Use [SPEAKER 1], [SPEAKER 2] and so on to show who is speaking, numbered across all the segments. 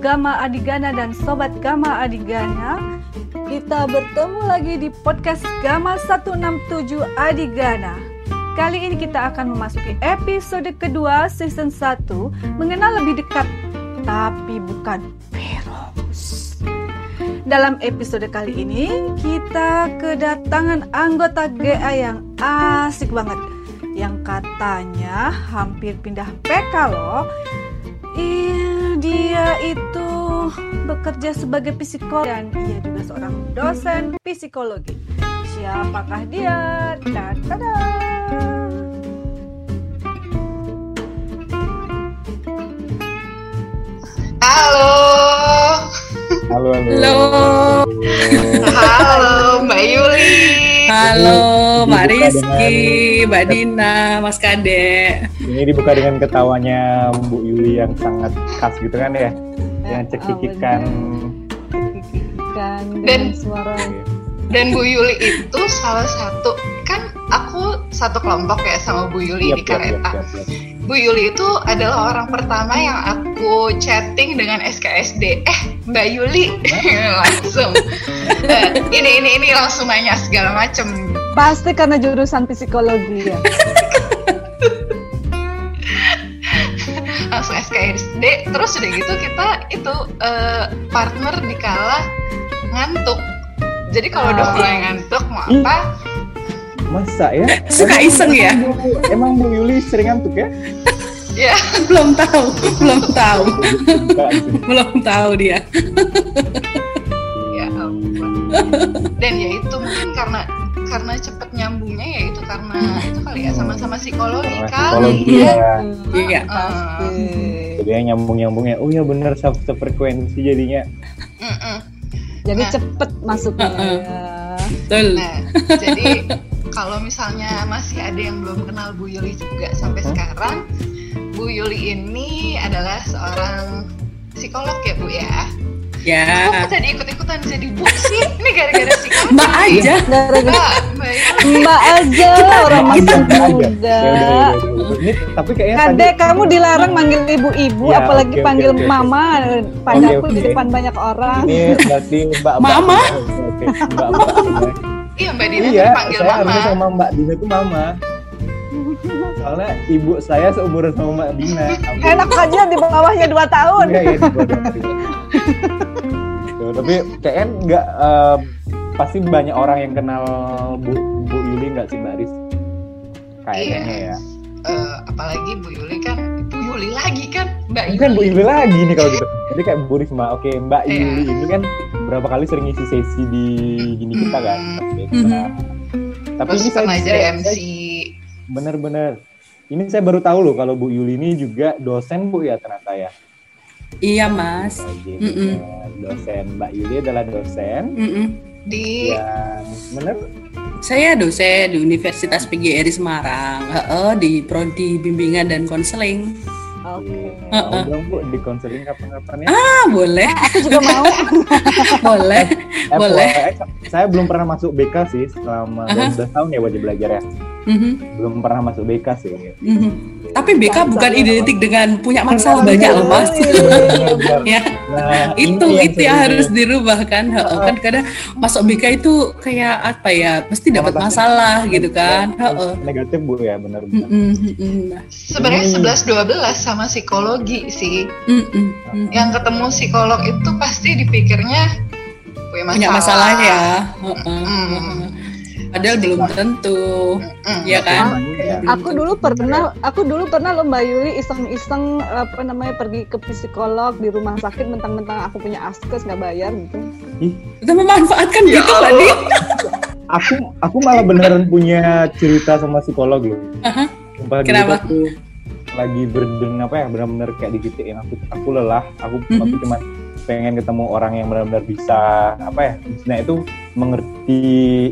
[SPEAKER 1] Gama Adigana dan Sobat Gama Adigana. Kita bertemu lagi di podcast Gama 167 Adigana. Kali ini kita akan memasuki episode kedua season 1 Mengenal lebih dekat tapi bukan Peros. Dalam episode kali ini kita kedatangan anggota GA yang asik banget. Yang katanya hampir pindah PK loh. Ih, dia itu bekerja sebagai psikolog dan ia juga seorang dosen psikologi. Siapakah dia? Tada!
[SPEAKER 2] Halo.
[SPEAKER 3] Halo, halo.
[SPEAKER 4] Halo.
[SPEAKER 2] Halo, Mbak Yuli.
[SPEAKER 4] Halo, Mbak Rizky, Mbak Dina, Mas Kade.
[SPEAKER 3] Ini dibuka dengan ketawanya Bu Yuli yang sangat khas gitu kan ya, yang cekikikan.
[SPEAKER 1] Cekikikan dengan
[SPEAKER 2] Dan-
[SPEAKER 1] suara
[SPEAKER 2] Dan Bu Yuli itu salah satu kan aku satu kelompok ya sama Bu Yuli di
[SPEAKER 3] yap, yap,
[SPEAKER 2] kereta.
[SPEAKER 3] yap, yap.
[SPEAKER 2] Bu Yuli itu adalah orang pertama yang aku chatting dengan SKSD. Eh, Mbak Yuli langsung. Eh, ini ini ini langsung nanya segala macem.
[SPEAKER 1] Pasti karena jurusan psikologi ya.
[SPEAKER 2] langsung SKSD. Terus udah gitu kita itu eh, partner di kala ngantuk. Jadi kalau udah
[SPEAKER 1] Ah.
[SPEAKER 2] mulai ngantuk mau
[SPEAKER 3] Ih.
[SPEAKER 2] apa?
[SPEAKER 3] Masa ya?
[SPEAKER 4] Suka
[SPEAKER 3] Emang-
[SPEAKER 4] iseng ya?
[SPEAKER 3] Emang Bu- Emang Bu Yuli sering ngantuk ya?
[SPEAKER 2] Ya,
[SPEAKER 4] Belum tahu, belum tahu, belum tahu dia.
[SPEAKER 2] Ya ampun. dan ya itu mungkin karena karena cepet nyambungnya ya itu karena itu kali ya sama-sama psikologi
[SPEAKER 3] Sama
[SPEAKER 2] kali
[SPEAKER 3] psikologi
[SPEAKER 2] ya.
[SPEAKER 3] ya.
[SPEAKER 4] Iya.
[SPEAKER 1] Pasti.
[SPEAKER 3] Jadi yang nyambung-nyambungnya, oh ya bener se- sefrekuensi jadinya.
[SPEAKER 2] Mm-mm.
[SPEAKER 1] Jadi
[SPEAKER 2] Nah.
[SPEAKER 1] cepet masuknya
[SPEAKER 4] Uh-uh.
[SPEAKER 1] ya.
[SPEAKER 4] Betul.
[SPEAKER 2] Nah, jadi kalau misalnya masih ada yang belum kenal Bu Yuli juga sampai
[SPEAKER 3] Hmm?
[SPEAKER 2] sekarang, Bu Yuli ini adalah seorang psikolog ya Bu ya.
[SPEAKER 4] Ya.
[SPEAKER 2] Kok tadi ikut-ikutan jadi Bu sih? Ini gara-gara psikologi.
[SPEAKER 4] Mbak aja.
[SPEAKER 1] Gara-gara
[SPEAKER 2] Mbak,
[SPEAKER 1] aja orang masih
[SPEAKER 3] Kita
[SPEAKER 1] muda.
[SPEAKER 3] Ya ya ya. Ini tapi kayaknya
[SPEAKER 1] Kadek
[SPEAKER 3] tadi
[SPEAKER 1] kamu dilarang manggil ibu-ibu,
[SPEAKER 3] Ya,
[SPEAKER 1] apalagi panggil mama padaku
[SPEAKER 3] Oke,
[SPEAKER 1] di depan banyak orang.
[SPEAKER 3] ini berarti Mbak
[SPEAKER 4] Mama?
[SPEAKER 3] Oke, Mbak Mbak.
[SPEAKER 2] Iya Mbak Dina
[SPEAKER 3] Iya,
[SPEAKER 2] dipanggil
[SPEAKER 3] saya
[SPEAKER 2] Mama.
[SPEAKER 3] harusnya sama Mbak Dina itu mama. Soalnya ibu saya seumuran sama Mbak Dina.
[SPEAKER 1] Enak aja di bawahnya 2 tahun.
[SPEAKER 3] Iya, iya, di bawah dua tahun. Tuh, tapi kayaknya nggak eh, pasti banyak orang yang kenal Bu Bu Yuli nggak sih Mbak Riz? Kayaknya
[SPEAKER 2] Iya.
[SPEAKER 3] ya.
[SPEAKER 2] Eh, apalagi Bu Yuli kan Yuli lagi kan Mbak
[SPEAKER 3] Ini
[SPEAKER 2] Yuli.
[SPEAKER 3] kan Bu Yuli lagi nih kalau gitu. Jadi kayak Bu Risma, oke Mbak
[SPEAKER 2] Iya.
[SPEAKER 3] Yuli ini kan berapa kali sering ngisi sesi di gini kita kan.
[SPEAKER 4] Mhm.
[SPEAKER 3] Tapi
[SPEAKER 2] Terus
[SPEAKER 3] ini saya,
[SPEAKER 2] jadi
[SPEAKER 3] saya-
[SPEAKER 2] MC.
[SPEAKER 3] bener-bener. Ini saya baru tahu loh kalau Bu Yuli ini juga dosen Bu ya ternyata ya.
[SPEAKER 4] Iya, Mas.
[SPEAKER 3] Oh, gitu.
[SPEAKER 4] Mm-mm.
[SPEAKER 3] Dosen Mbak Yuli adalah dosen
[SPEAKER 4] Mm-mm.
[SPEAKER 2] Di
[SPEAKER 3] yang bener
[SPEAKER 4] Saya dosen di Universitas PGRI Semarang, Heeh, di prodi bimbingan dan konseling.
[SPEAKER 1] Oke.
[SPEAKER 3] Mau
[SPEAKER 4] Heeh.
[SPEAKER 3] dong bu di konseling kapan-kapan ya?
[SPEAKER 4] Ah, boleh,
[SPEAKER 1] Aku juga mau.
[SPEAKER 4] boleh. boleh.
[SPEAKER 3] FYI, saya belum pernah masuk BK sih selama
[SPEAKER 4] Aha.
[SPEAKER 3] 12 tahun ya wajib belajar ya.
[SPEAKER 4] Mhm,
[SPEAKER 3] Belum pernah masuk BK sih.
[SPEAKER 4] mhm. Tapi BK bukan identik dengan punya masalah banyak loh, Mas. Ya.
[SPEAKER 3] Nah,
[SPEAKER 4] itu itu yang harus dirubah kan kan kadang masuk BK itu kayak apa ya mesti dapat masalah gitu kan Heeh.
[SPEAKER 3] Negatif bu ya benar-benar.
[SPEAKER 4] Mm-mm, mm-mm, nah,
[SPEAKER 2] sebenarnya
[SPEAKER 3] Hmm.
[SPEAKER 2] 11 12 sama psikologi sih.
[SPEAKER 4] mm-mm, mm.
[SPEAKER 2] Yang ketemu psikolog itu pasti dipikirnya punya masalah.
[SPEAKER 4] punya masalah ya
[SPEAKER 2] Mm.
[SPEAKER 4] heeh. Padahal belum tentu
[SPEAKER 2] Mm.
[SPEAKER 4] ya kan.
[SPEAKER 1] Aku dulu pernah, aku dulu pernah loh Mbak Yuli iseng-iseng apa namanya pergi ke psikolog di rumah sakit mentang-mentang aku punya askes nggak bayar gitu.
[SPEAKER 4] Kita memanfaatkan
[SPEAKER 2] Ya
[SPEAKER 4] gitu Mbak Di
[SPEAKER 3] aku aku malah beneran punya cerita sama psikolog loh. Dulu
[SPEAKER 4] Kenapa?
[SPEAKER 3] aku lagi berden apa ya benar-benar kayak digituin aku aku lelah aku
[SPEAKER 4] Mhm.
[SPEAKER 3] aku cuma pengen ketemu orang yang benar-benar bisa apa ya maksudnya itu mengerti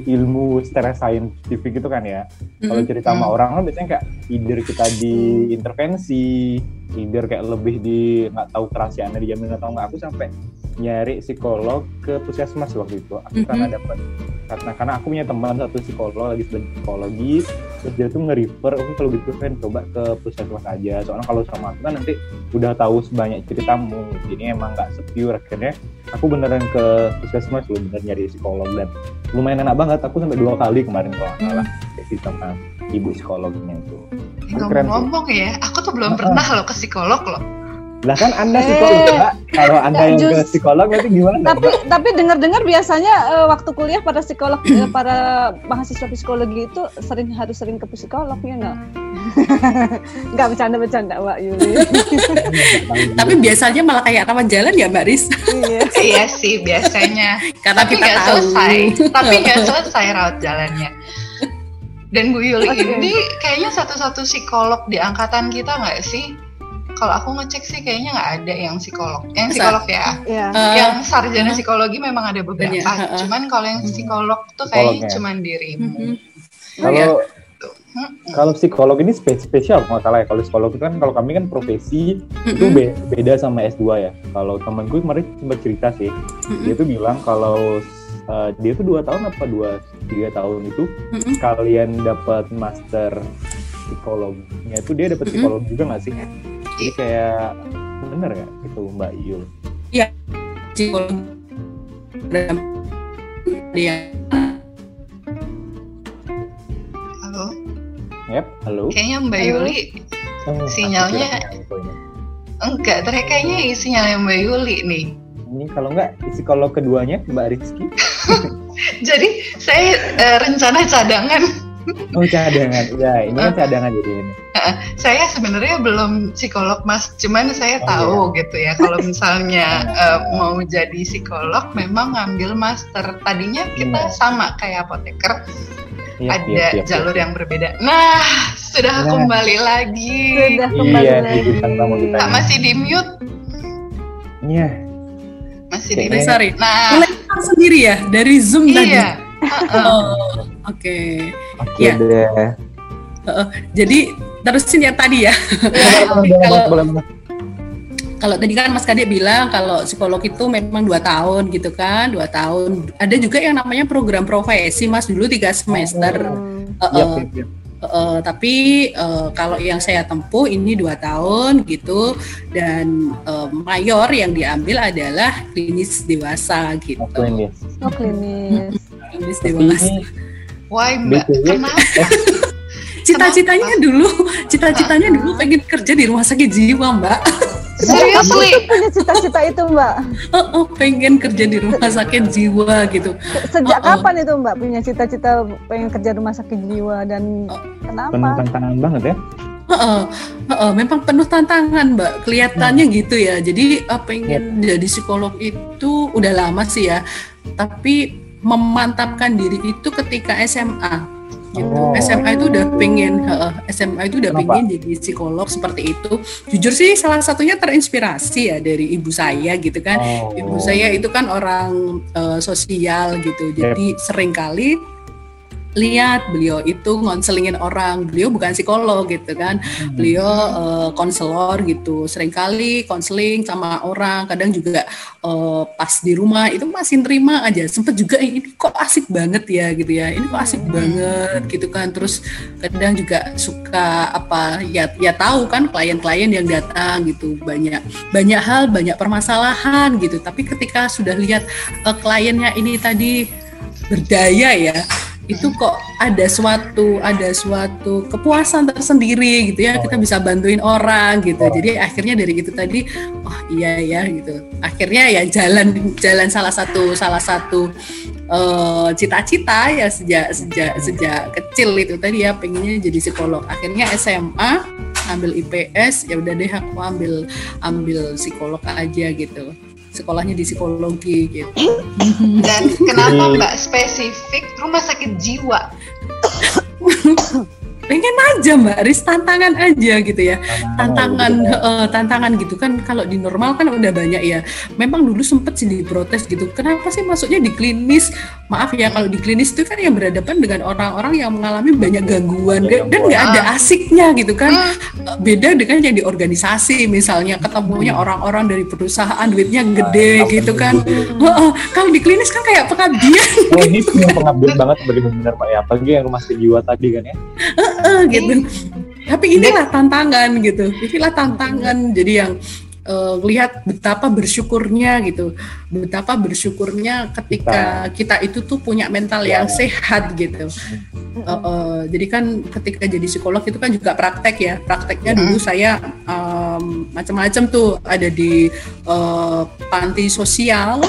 [SPEAKER 3] ilmu secara saintifik itu kan ya kalau
[SPEAKER 4] Mm-mm.
[SPEAKER 3] cerita sama
[SPEAKER 2] Hmm.
[SPEAKER 3] orang kan biasanya kayak either kita diintervensi either kayak lebih di nggak tahu kerahasiaannya dijamin atau nggak aku sampai nyari psikolog ke puskesmas waktu itu. Aku
[SPEAKER 4] Mhm.
[SPEAKER 3] karena dapat karena karena aku punya teman satu psikolog lagi studi psikologi terus dia tuh nge-refer oke kalau gitu kan coba ke puskesmas aja soalnya kalau sama aku kan nanti udah tahu sebanyak ceritamu jadi emang nggak secure akhirnya aku beneran ke puskesmas loh bener nyari psikolog dan lumayan enak banget aku sampai dua kali kemarin kalau nggak salah. Sesi sama ibu psikolognya itu. Keren.
[SPEAKER 2] Ngomong-ngomong ya, aku tuh belum pernah loh ke psikolog loh.
[SPEAKER 3] Lah kan anda
[SPEAKER 1] Eh,
[SPEAKER 3] psikolog Kak. kalau anda yang ke
[SPEAKER 1] Jus-
[SPEAKER 3] psikolog berarti gimana
[SPEAKER 1] Tapi tapi dengar-dengar biasanya eh, waktu kuliah para psikolog eh, para mahasiswa psikologi itu sering harus sering ke psikolog ya nggak? Nggak bercanda-bercanda Mbak Yuli.
[SPEAKER 4] Tapi biasanya malah kayak rawan jalan ya Mbak Riz.
[SPEAKER 1] iya.
[SPEAKER 2] iya sih biasanya.
[SPEAKER 4] Karena
[SPEAKER 2] tapi
[SPEAKER 4] kita
[SPEAKER 2] nggak
[SPEAKER 4] tahu.
[SPEAKER 2] selesai. Tapi nggak selesai rawat jalannya. Dan Bu Yuli ini kayaknya satu-satu psikolog di angkatan kita nggak sih? Kalau aku ngecek sih kayaknya nggak ada yang psikolog. Yang psikolog ya.
[SPEAKER 1] Iya.
[SPEAKER 4] Eh,
[SPEAKER 2] yang sarjana psikologi memang ada beberapa.
[SPEAKER 4] Banyak, heeh.
[SPEAKER 2] Cuman kalau yang
[SPEAKER 3] Hmm.
[SPEAKER 2] psikolog tuh kayaknya
[SPEAKER 3] Psikolognya.
[SPEAKER 2] cuman dirimu.
[SPEAKER 4] mhm.
[SPEAKER 3] kalau
[SPEAKER 2] Hmm.
[SPEAKER 3] kalau psikolog ini spe- spesial kalau nggak salah ya kalau psikolog itu kan kalau kami kan profesi itu
[SPEAKER 4] Mhm,
[SPEAKER 3] be- beda sama S2 ya kalau temanku kemarin sempat cerita sih
[SPEAKER 4] mhm,
[SPEAKER 3] dia tuh bilang kalau uh, dia tuh dua tahun apa dua tiga tahun itu
[SPEAKER 4] mhm.
[SPEAKER 3] kalian dapat master psikologinya itu dia dapat psikolog juga nggak sih jadi kayak bener ya itu Mbak Yul
[SPEAKER 4] Psikolog. Dia
[SPEAKER 2] Halo.
[SPEAKER 3] Yep, halo
[SPEAKER 2] Kayaknya Mbak
[SPEAKER 1] Halo.
[SPEAKER 2] Yuli
[SPEAKER 3] aku
[SPEAKER 2] sinyalnya-
[SPEAKER 3] infonya.
[SPEAKER 2] enggak. Terakhir kayaknya sinyalnya Mbak Yuli nih.
[SPEAKER 3] ini kalau nggak psikolog keduanya Mbak Rizky
[SPEAKER 2] Jadi saya eh, rencana cadangan.
[SPEAKER 3] Oh cadangan ya ini kan cadangan jadi ini
[SPEAKER 2] Saya sebenarnya belum psikolog mas, cuman saya
[SPEAKER 3] Oh,
[SPEAKER 2] tahu gitu ya. Kalau misalnya eh, mau jadi psikolog, memang ngambil master. Tadinya kita
[SPEAKER 3] Iya.
[SPEAKER 2] sama kayak apoteker,
[SPEAKER 3] Iya,
[SPEAKER 2] ada
[SPEAKER 3] iya, iya,
[SPEAKER 2] jalur yang berbeda. Nah, sudah
[SPEAKER 3] Nah.
[SPEAKER 2] kembali lagi.
[SPEAKER 1] Sudah kembali
[SPEAKER 3] Iya,
[SPEAKER 1] lagi.
[SPEAKER 3] kita.
[SPEAKER 2] Masih di mute,
[SPEAKER 3] iya
[SPEAKER 2] masih di
[SPEAKER 4] sorry.
[SPEAKER 2] Nah,
[SPEAKER 4] Mulai sendiri ya dari Zoom tadi.
[SPEAKER 2] iya. Heeh.
[SPEAKER 4] Oh, oke.
[SPEAKER 3] oke
[SPEAKER 4] Iya.
[SPEAKER 3] deh
[SPEAKER 4] Jadi terusin yang tadi ya. Kalau- tadi kan Mas Kadek bilang kalau psikolog itu memang dua tahun gitu kan, dua tahun. Ada juga yang namanya program profesi Mas dulu tiga semester. Eh,
[SPEAKER 3] Yap,
[SPEAKER 4] eh,
[SPEAKER 3] yap, yap.
[SPEAKER 4] eh, tapi eh, kalau yang saya tempuh ini dua tahun gitu dan eh, mayor yang diambil adalah klinis dewasa gitu.
[SPEAKER 3] Oke, ini.
[SPEAKER 1] Oh klinis.
[SPEAKER 4] Dewasa.
[SPEAKER 3] ini
[SPEAKER 2] Why Mbak?
[SPEAKER 3] BTW,
[SPEAKER 2] Kenapa?
[SPEAKER 4] Cita-citanya dulu, cita-citanya dulu pengen kerja di rumah sakit jiwa Mbak.
[SPEAKER 2] Seriously?
[SPEAKER 1] Punya cita-cita itu Mbak.
[SPEAKER 4] Oh, oh, pengen kerja di rumah sakit jiwa gitu.
[SPEAKER 1] Sejak
[SPEAKER 4] Oh, oh.
[SPEAKER 1] kapan itu Mbak punya cita-cita pengen kerja rumah sakit jiwa dan
[SPEAKER 3] penuh
[SPEAKER 1] kenapa?
[SPEAKER 3] tantangan banget ya
[SPEAKER 4] Heeh, heeh, memang penuh tantangan mbak kelihatannya gitu ya jadi eh, pengen jadi psikolog itu udah lama sih ya tapi memantapkan diri itu ketika SMA gitu
[SPEAKER 3] Oh.
[SPEAKER 4] SMA itu udah pengen heeh, SMA itu udah
[SPEAKER 3] Kenapa?
[SPEAKER 4] pengen jadi psikolog seperti itu jujur sih salah satunya terinspirasi ya dari ibu saya gitu kan
[SPEAKER 3] oh.
[SPEAKER 4] Ibu saya itu kan orang eh, sosial gitu, jadi sering kali lihat beliau itu ngonselingin orang, beliau bukan psikolog gitu kan,
[SPEAKER 3] Hmm.
[SPEAKER 4] beliau eh, konselor gitu, sering kali konseling sama orang, kadang juga eh, pas di rumah itu masih nerima aja, sempet juga "Eh, ini kok asik banget ya gitu ya, ini kok asik banget gitu kan, terus kadang juga suka apa ya ya tahu kan klien-klien yang datang gitu. Banyak banyak hal banyak permasalahan gitu. Tapi ketika sudah lihat eh, kliennya ini tadi berdaya ya itu kok ada suatu ada suatu kepuasan tersendiri gitu ya.
[SPEAKER 3] Oh,
[SPEAKER 4] kita
[SPEAKER 3] iya.
[SPEAKER 4] bisa bantuin orang gitu.
[SPEAKER 3] Oh.
[SPEAKER 4] jadi akhirnya dari itu tadi oh iya ya gitu. Akhirnya ya jalan jalan salah satu salah satu eh, cita-cita ya sejak sejak sejak kecil itu tadi ya pengennya jadi psikolog. Akhirnya SMA ambil IPS ya udah deh aku ambil ambil psikolog aja gitu sekolahnya di psikologi gitu
[SPEAKER 2] Dan kenapa Mbak spesifik rumah sakit jiwa?
[SPEAKER 4] pengen aja mbak Riz tantangan aja gitu ya. Tantangan eh, tantangan gitu kan kalau di normal kan udah banyak ya. Memang dulu sempet sih diprotes gitu. Kenapa sih masuknya di klinis? Maaf ya kalau di klinis itu kan yang berhadapan dengan orang-orang yang mengalami banyak gangguan. Dan nggak ada asiknya gitu kan. Beda dengan yang di organisasi. Misalnya ketemunya orang-orang dari perusahaan duitnya gede gitu kan. Kalau di klinis kan kayak pengabdian
[SPEAKER 3] oh ini pengabdian banget benar-benar pak ya. Apalagi yang rumah sakit jiwa tadi kan ya
[SPEAKER 4] gitu. Tapi inilah tantangan gitu. Inilah tantangan. Jadi yang uh, lihat betapa bersyukurnya gitu, betapa bersyukurnya ketika kita. itu tuh punya mental yang ya. sehat gitu. Uh, uh, jadi kan ketika jadi psikolog itu kan juga praktek ya, prakteknya dulu saya um, macam-macam tuh. Ada di uh, panti sosial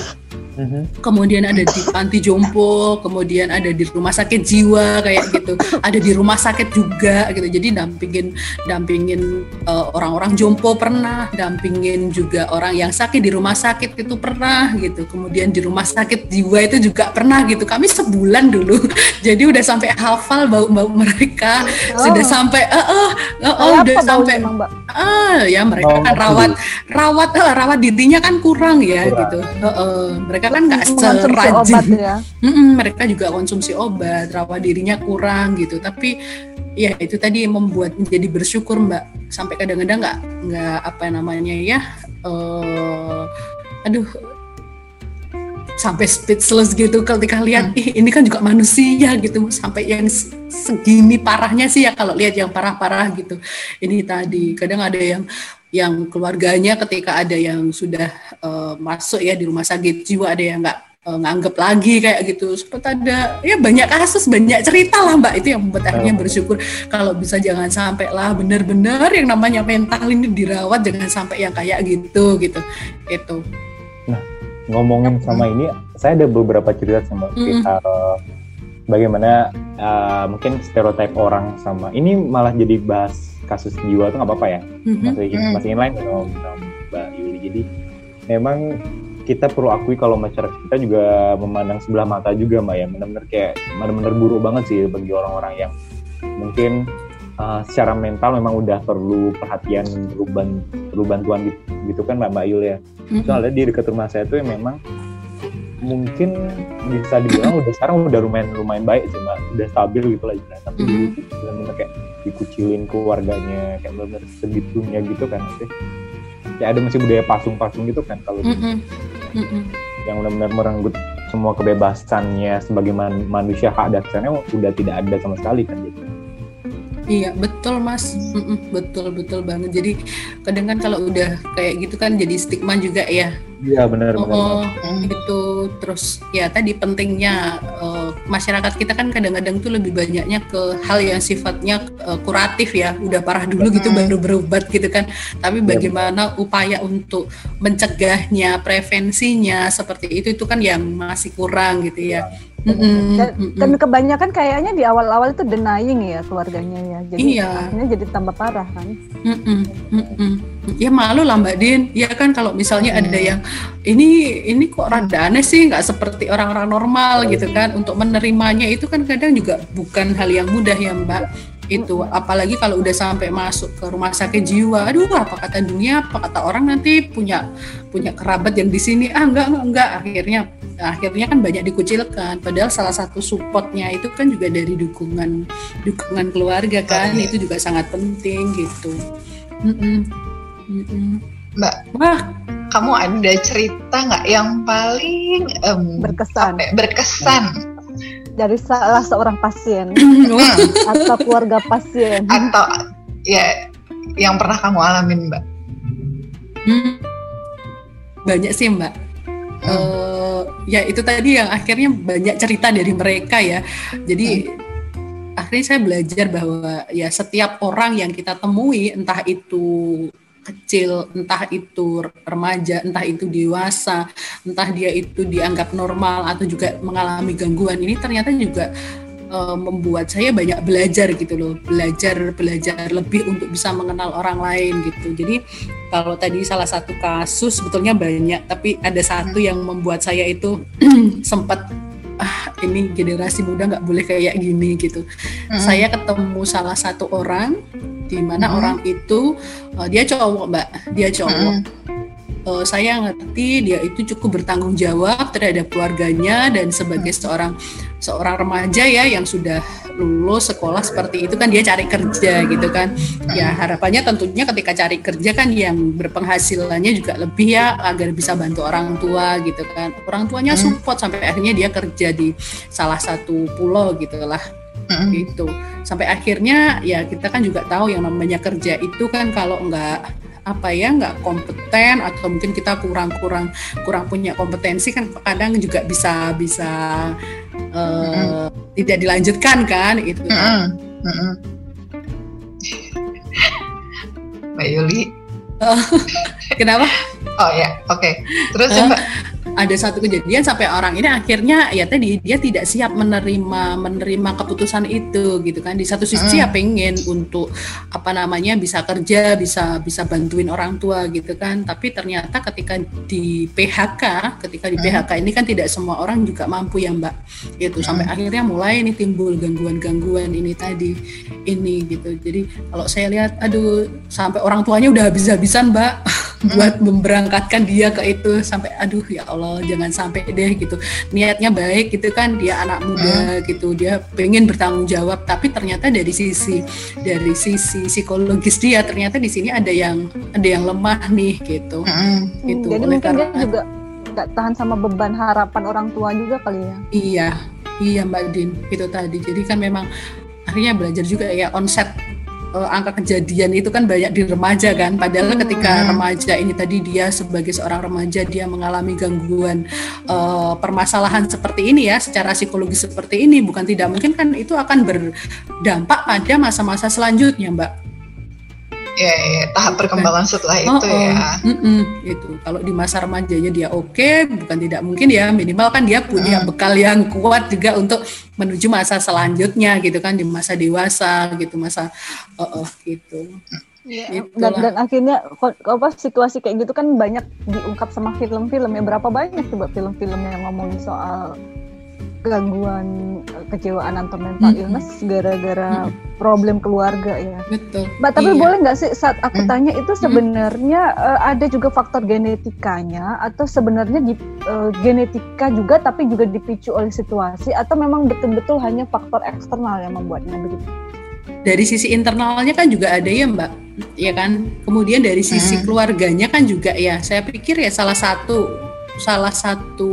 [SPEAKER 4] Mm-hmm. kemudian ada di panti jompo, kemudian ada di rumah sakit jiwa kayak gitu, ada di rumah sakit juga gitu. Jadi dampingin dampingin uh, orang-orang jompo pernah, dampingin juga orang yang sakit di rumah sakit itu pernah gitu. Kemudian di rumah sakit jiwa itu juga pernah gitu. Kami sebulan dulu, jadi udah sampai hafal bau-bau mereka, oh. sudah sampai uh, uh, uh, uh, udah sampai ah uh, ya mereka kan rawat rawat uh, rawat dirinya kan kurang ya kurang. gitu. Uh, uh, mereka kan nggak serajin ya. mm -mm, mereka juga konsumsi obat rawat dirinya kurang gitu. Tapi ya itu tadi membuat menjadi bersyukur mbak. Sampai kadang-kadang nggak nggak apa namanya ya uh, aduh sampai speechless gitu. Ketika lihat hmm. ih ini kan juga manusia gitu sampai yang segini parahnya sih ya kalau lihat yang parah-parah gitu. Ini tadi kadang ada yang yang keluarganya ketika ada yang sudah uh, masuk ya di rumah sakit jiwa ada yang nggak uh, nganggep lagi kayak gitu. Sempat ada ya banyak kasus banyak cerita lah mbak. Itu yang membuat akhirnya bersyukur. Kalau bisa jangan sampai lah benar-benar yang namanya mental ini dirawat jangan sampai yang kayak gitu gitu. Itu.
[SPEAKER 3] Nah ngomongin sama ini saya ada beberapa cerita sama mm kita bagaimana uh, mungkin stereotip orang sama ini malah jadi bahas kasus jiwa itu nggak apa-apa ya mm-hmm. masih mm-hmm. masih inline sama, Mbak Yuli jadi memang kita perlu akui kalau masyarakat kita juga memandang sebelah mata juga mbak ya benar-benar kayak benar-benar buruk banget sih bagi orang-orang yang mungkin uh, secara mental memang udah perlu perhatian perlu, ban, perlu bantuan gitu, gitu kan mbak mbak Yul ya mm-hmm. soalnya di dekat rumah saya tuh memang mungkin bisa dibilang udah sekarang udah lumayan lumayan baik sih mbak udah stabil gitu lah gitu. tapi mm -hmm. benar-benar kayak dikucilin keluarganya kayak benar-benar segitunya gitu kan sih ya ada masih budaya pasung-pasung gitu kan kalau mm -hmm. mm -hmm. yang benar-benar merenggut semua kebebasannya sebagai man manusia hak dasarnya udah tidak ada sama sekali kan gitu
[SPEAKER 4] Iya betul mas, Mm-mm, betul betul banget. Jadi kadang kan kalau udah kayak gitu kan jadi stigma juga ya.
[SPEAKER 3] Iya benar
[SPEAKER 4] oh, benar. Oh gitu. Terus ya tadi pentingnya uh, masyarakat kita kan kadang-kadang tuh lebih banyaknya ke hal yang sifatnya uh, kuratif ya. Udah parah dulu gitu baru berobat gitu kan. Tapi iya, bagaimana upaya untuk mencegahnya, prevensinya seperti itu itu kan yang masih kurang gitu ya. ya
[SPEAKER 1] Mm-hmm. Dan, dan kebanyakan kayaknya di awal-awal itu denying ya keluarganya ya. Jadi iya. akhirnya jadi tambah parah kan.
[SPEAKER 4] Mm-mm. Mm-mm. Ya malu lah Mbak Din. Ya kan kalau misalnya mm. ada yang ini ini kok rada aneh sih nggak seperti orang-orang normal gitu kan. Untuk menerimanya itu kan kadang juga bukan hal yang mudah ya Mbak itu apalagi kalau udah sampai masuk ke rumah sakit jiwa aduh apa kata dunia apa kata orang nanti punya punya kerabat yang di sini ah enggak enggak, enggak. akhirnya akhirnya kan banyak dikucilkan padahal salah satu supportnya itu kan juga dari dukungan dukungan keluarga kan itu juga sangat penting gitu mm -mm.
[SPEAKER 2] Mbak wah. kamu ada cerita nggak yang paling um,
[SPEAKER 1] berkesan.
[SPEAKER 2] apa, ya, berkesan?
[SPEAKER 1] Dari salah seorang pasien. Atau keluarga pasien.
[SPEAKER 2] Atau ya yang pernah kamu alamin mbak? Hmm.
[SPEAKER 4] banyak sih mbak. Hmm. uh, ya itu tadi yang akhirnya banyak cerita dari mereka ya. Jadi hmm. akhirnya saya belajar bahwa ya setiap orang yang kita temui entah itu kecil, entah itu remaja, entah itu dewasa, entah dia itu dianggap normal atau juga mengalami gangguan ini ternyata juga uh, membuat saya banyak belajar gitu loh, belajar belajar lebih untuk bisa mengenal orang lain gitu. Jadi kalau tadi salah satu kasus sebetulnya banyak, tapi ada satu yang membuat saya itu sempat ah ini generasi muda nggak boleh kayak gini gitu. Hmm. Saya ketemu salah satu orang di mana hmm. orang itu uh, dia cowok mbak dia cowok hmm. Uh, saya ngerti dia itu cukup bertanggung jawab terhadap keluarganya dan sebagai seorang seorang remaja ya yang sudah lulus sekolah seperti itu kan dia cari kerja gitu kan. Ya harapannya tentunya ketika cari kerja kan yang berpenghasilannya juga lebih ya agar bisa bantu orang tua gitu kan. Orang tuanya support sampai akhirnya dia kerja di salah satu pulau gitulah. Mm-hmm. gitu. Sampai akhirnya ya kita kan juga tahu yang namanya kerja itu kan kalau nggak apa ya nggak kompeten atau mungkin kita kurang kurang kurang punya kompetensi kan kadang juga bisa bisa uh, mm-hmm. tidak dilanjutkan kan itu kan. Mm-hmm.
[SPEAKER 2] Mbak Yuli
[SPEAKER 4] oh, kenapa
[SPEAKER 2] oh ya oke okay. terus uh, Mbak
[SPEAKER 4] ada satu kejadian sampai orang ini akhirnya ya tadi dia tidak siap menerima menerima keputusan itu gitu kan di satu sisi hmm. ya pengen untuk apa namanya bisa kerja bisa bisa bantuin orang tua gitu kan tapi ternyata ketika di PHK ketika di PHK hmm. ini kan tidak semua orang juga mampu ya mbak itu sampai hmm. akhirnya mulai ini timbul gangguan-gangguan ini tadi ini gitu jadi kalau saya lihat aduh sampai orang tuanya udah habis-habisan mbak buat memberangkatkan dia ke itu sampai aduh ya Allah jangan sampai deh gitu. Niatnya baik gitu kan dia anak muda gitu dia pengen bertanggung jawab tapi ternyata dari sisi dari sisi psikologis dia ternyata di sini ada yang ada yang lemah nih gitu.
[SPEAKER 1] Hmm. gitu jadi Oleh mungkin karena, dia juga nggak tahan sama beban harapan orang tua juga kali ya?
[SPEAKER 4] Iya iya Mbak Din itu tadi. Jadi kan memang akhirnya belajar juga ya onset uh, angka kejadian itu kan banyak di remaja kan padahal hmm. ketika remaja ini tadi dia sebagai seorang remaja dia mengalami gangguan uh, permasalahan seperti ini ya secara psikologis seperti ini bukan tidak mungkin kan itu akan berdampak pada masa-masa selanjutnya mbak
[SPEAKER 2] ya, ya tahap perkembangan setelah itu oh, ya.
[SPEAKER 4] Mm -mm, itu kalau di masa remajanya dia oke, okay, bukan tidak mungkin ya. Minimal kan dia punya mm. bekal yang kuat juga untuk menuju masa selanjutnya gitu kan di masa dewasa gitu masa oh, oh gitu.
[SPEAKER 1] Ya, dan, dan akhirnya apa situasi kayak gitu kan banyak diungkap sama film-film ya. Berapa banyak coba film-film yang ngomongin soal gangguan eh, kejiwaan atau mental hmm. illness gara-gara hmm. problem keluarga ya.
[SPEAKER 4] Betul.
[SPEAKER 1] Mbak, tapi iya. boleh nggak sih saat aku hmm. tanya itu sebenarnya hmm. uh, ada juga faktor genetikanya atau sebenarnya di, uh, genetika juga tapi juga dipicu oleh situasi atau memang betul-betul hanya faktor eksternal yang membuatnya begitu?
[SPEAKER 4] Dari sisi internalnya kan juga ada ya Mbak, ya kan. Kemudian dari sisi hmm. keluarganya kan juga ya. Saya pikir ya salah satu salah satu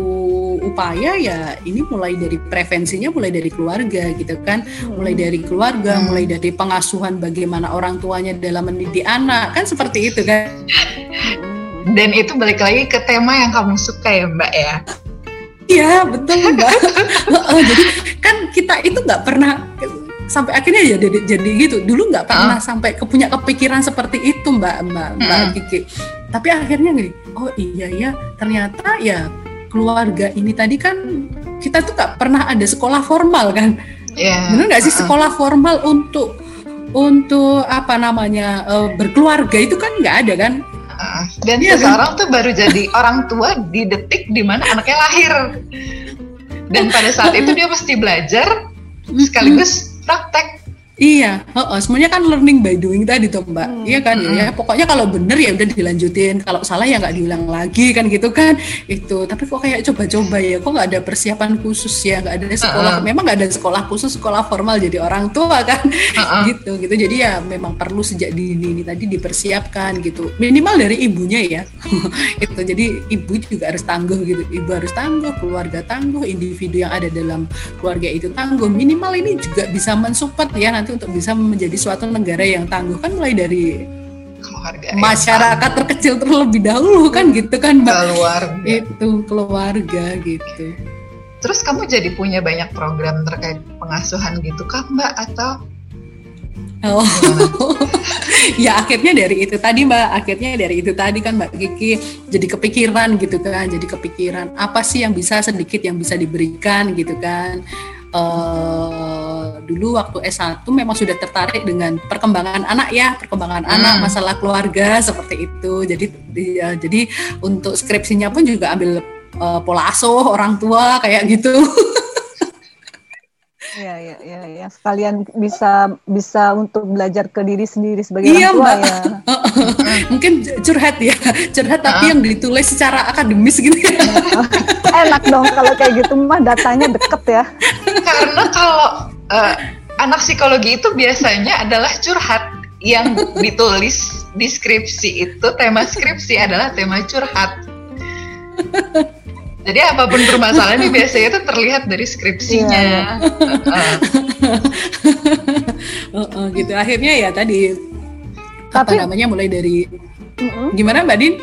[SPEAKER 4] upaya ya ini mulai dari prevensinya mulai dari keluarga gitu kan hmm. mulai dari keluarga hmm. mulai dari pengasuhan bagaimana orang tuanya dalam mendidik anak kan seperti itu kan
[SPEAKER 2] dan itu balik lagi ke tema yang kamu suka ya mbak ya
[SPEAKER 4] iya betul mbak jadi kan kita itu nggak pernah sampai akhirnya ya jadi, jadi gitu dulu nggak pernah uh. sampai kepunya kepikiran seperti itu mbak mbak mbak uh. Kiki tapi akhirnya nih oh iya ya ternyata ya keluarga ini tadi kan kita tuh nggak pernah ada sekolah formal kan? Yeah. benar nggak sih sekolah formal untuk untuk apa namanya uh, berkeluarga itu kan nggak ada kan?
[SPEAKER 2] Uh, dan ya, sekarang kan? tuh baru jadi orang tua di detik di mana anaknya lahir. Dan pada saat itu dia mesti belajar sekaligus praktek
[SPEAKER 4] Iya, oh, oh, semuanya kan learning by doing tadi tuh mbak, hmm. iya kan hmm. ya. Pokoknya kalau bener ya udah dilanjutin, kalau salah ya nggak diulang lagi kan gitu kan. Itu, tapi kok kayak coba-coba ya, kok nggak ada persiapan khusus ya, nggak ada sekolah. Uh -uh. Memang nggak ada sekolah khusus, sekolah formal jadi orang tua kan, uh -uh. gitu gitu. Jadi ya memang perlu sejak dini ini tadi dipersiapkan gitu. Minimal dari ibunya ya, itu. Jadi ibu juga harus tangguh gitu, ibu harus tangguh, keluarga tangguh, individu yang ada dalam keluarga itu tangguh. Minimal ini juga bisa mensupport ya nanti untuk bisa menjadi suatu negara yang tangguh kan mulai dari keluarga masyarakat ya. terkecil terlebih dahulu kan gitu kan
[SPEAKER 2] mbak? Keluarga.
[SPEAKER 4] Itu keluarga gitu.
[SPEAKER 2] Terus kamu jadi punya banyak program terkait pengasuhan gitu kan mbak? Atau
[SPEAKER 4] Oh, ya akhirnya dari itu tadi mbak, akhirnya dari itu tadi kan mbak Kiki jadi kepikiran gitu kan, jadi kepikiran apa sih yang bisa sedikit yang bisa diberikan gitu kan. Uh, dulu waktu S1 memang sudah tertarik dengan perkembangan anak ya, perkembangan hmm. anak, masalah keluarga seperti itu. Jadi uh, jadi untuk skripsinya pun juga ambil uh, pola asuh orang tua kayak gitu.
[SPEAKER 1] Ya, ya, ya, ya. Sekalian bisa bisa untuk belajar ke diri sendiri sebagai iya, orang tua mbak. ya.
[SPEAKER 4] mungkin curhat ya, curhat tapi yang ditulis secara akademis gitu ya.
[SPEAKER 1] Enak dong kalau kayak gitu mah datanya deket ya.
[SPEAKER 2] Karena kalau uh, anak psikologi itu biasanya adalah curhat yang ditulis di skripsi itu tema skripsi adalah tema curhat. Jadi apa pun permasalahan ini biasanya itu terlihat dari skripsinya. Yeah.
[SPEAKER 4] uh, uh, gitu. Akhirnya ya tadi Tapi, apa namanya mulai dari uh -uh. gimana Mbak Din?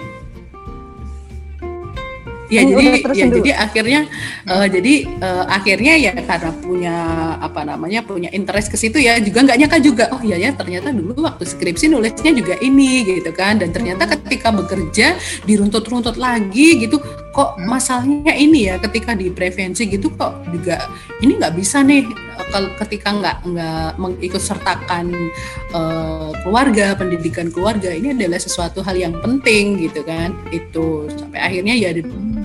[SPEAKER 4] Ya hmm, jadi ya dulu. jadi akhirnya uh, jadi uh, akhirnya ya karena punya apa namanya punya interest ke situ ya juga nggak nyangka juga oh iya ya ternyata dulu waktu skripsi nulisnya juga ini gitu kan dan ternyata ketika bekerja diruntut-runtut lagi gitu kok hmm. masalahnya ini ya ketika di prevensi gitu kok juga ini nggak bisa nih kalau ketika nggak nggak mengikut sertakan uh, keluarga pendidikan keluarga ini adalah sesuatu hal yang penting gitu kan itu sampai akhirnya ya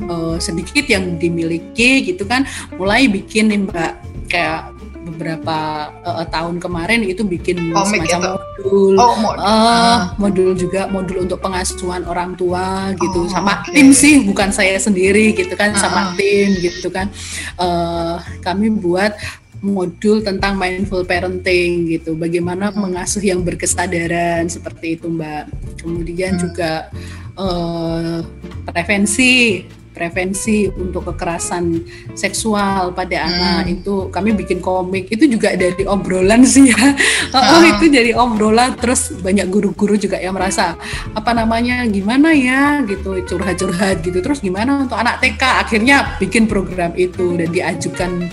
[SPEAKER 4] uh, sedikit yang dimiliki gitu kan mulai bikin nih mbak kayak beberapa uh, tahun kemarin itu bikin Komik semacam modul oh, modul. Uh, modul juga modul untuk pengasuhan orang tua gitu oh, sama okay. tim sih bukan saya sendiri gitu kan uh. sama tim gitu kan uh, kami buat modul tentang mindful parenting gitu bagaimana hmm. mengasuh yang berkesadaran seperti itu mbak kemudian hmm. juga uh, prevensi prevensi untuk kekerasan seksual pada hmm. anak. Itu kami bikin komik. Itu juga dari obrolan sih ya. Oh, itu jadi obrolan. Terus banyak guru-guru juga yang merasa apa namanya? Gimana ya? Gitu curhat-curhat gitu. Terus gimana untuk anak TK akhirnya bikin program itu dan diajukan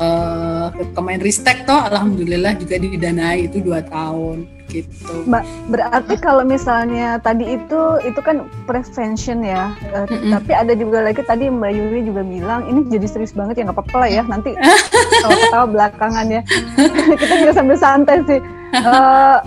[SPEAKER 4] uh, ke Kemenristek toh alhamdulillah juga didanai itu dua tahun gitu.
[SPEAKER 1] Mbak, berarti kalau misalnya tadi itu itu kan prevention ya, uh, mm -mm. tapi ada juga lagi tadi Mbak Yuli juga bilang ini jadi serius banget ya nggak apa-apa lah ya nanti tahu-tahu belakangan ya kita juga sambil santai sih. Uh,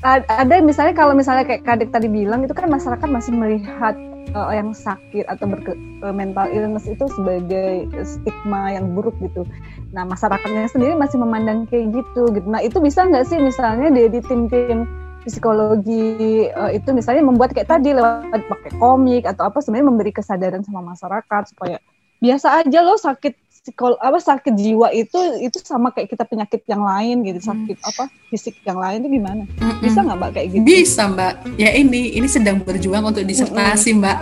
[SPEAKER 1] ada misalnya kalau misalnya kayak Kadek tadi bilang itu kan masyarakat masih melihat uh, yang sakit atau berke, uh, mental illness itu sebagai stigma yang buruk gitu. Nah masyarakatnya sendiri masih memandang kayak gitu gitu. Nah itu bisa nggak sih misalnya di tim-tim psikologi uh, itu misalnya membuat kayak tadi lewat pakai komik atau apa sebenarnya memberi kesadaran sama masyarakat supaya biasa aja loh sakit psikol apa sakit jiwa itu itu sama kayak kita penyakit yang lain gitu sakit hmm. apa fisik yang lain itu gimana? Hmm. bisa nggak mbak kayak gitu?
[SPEAKER 4] Bisa mbak. Ya ini ini sedang berjuang untuk disertasi hmm. mbak.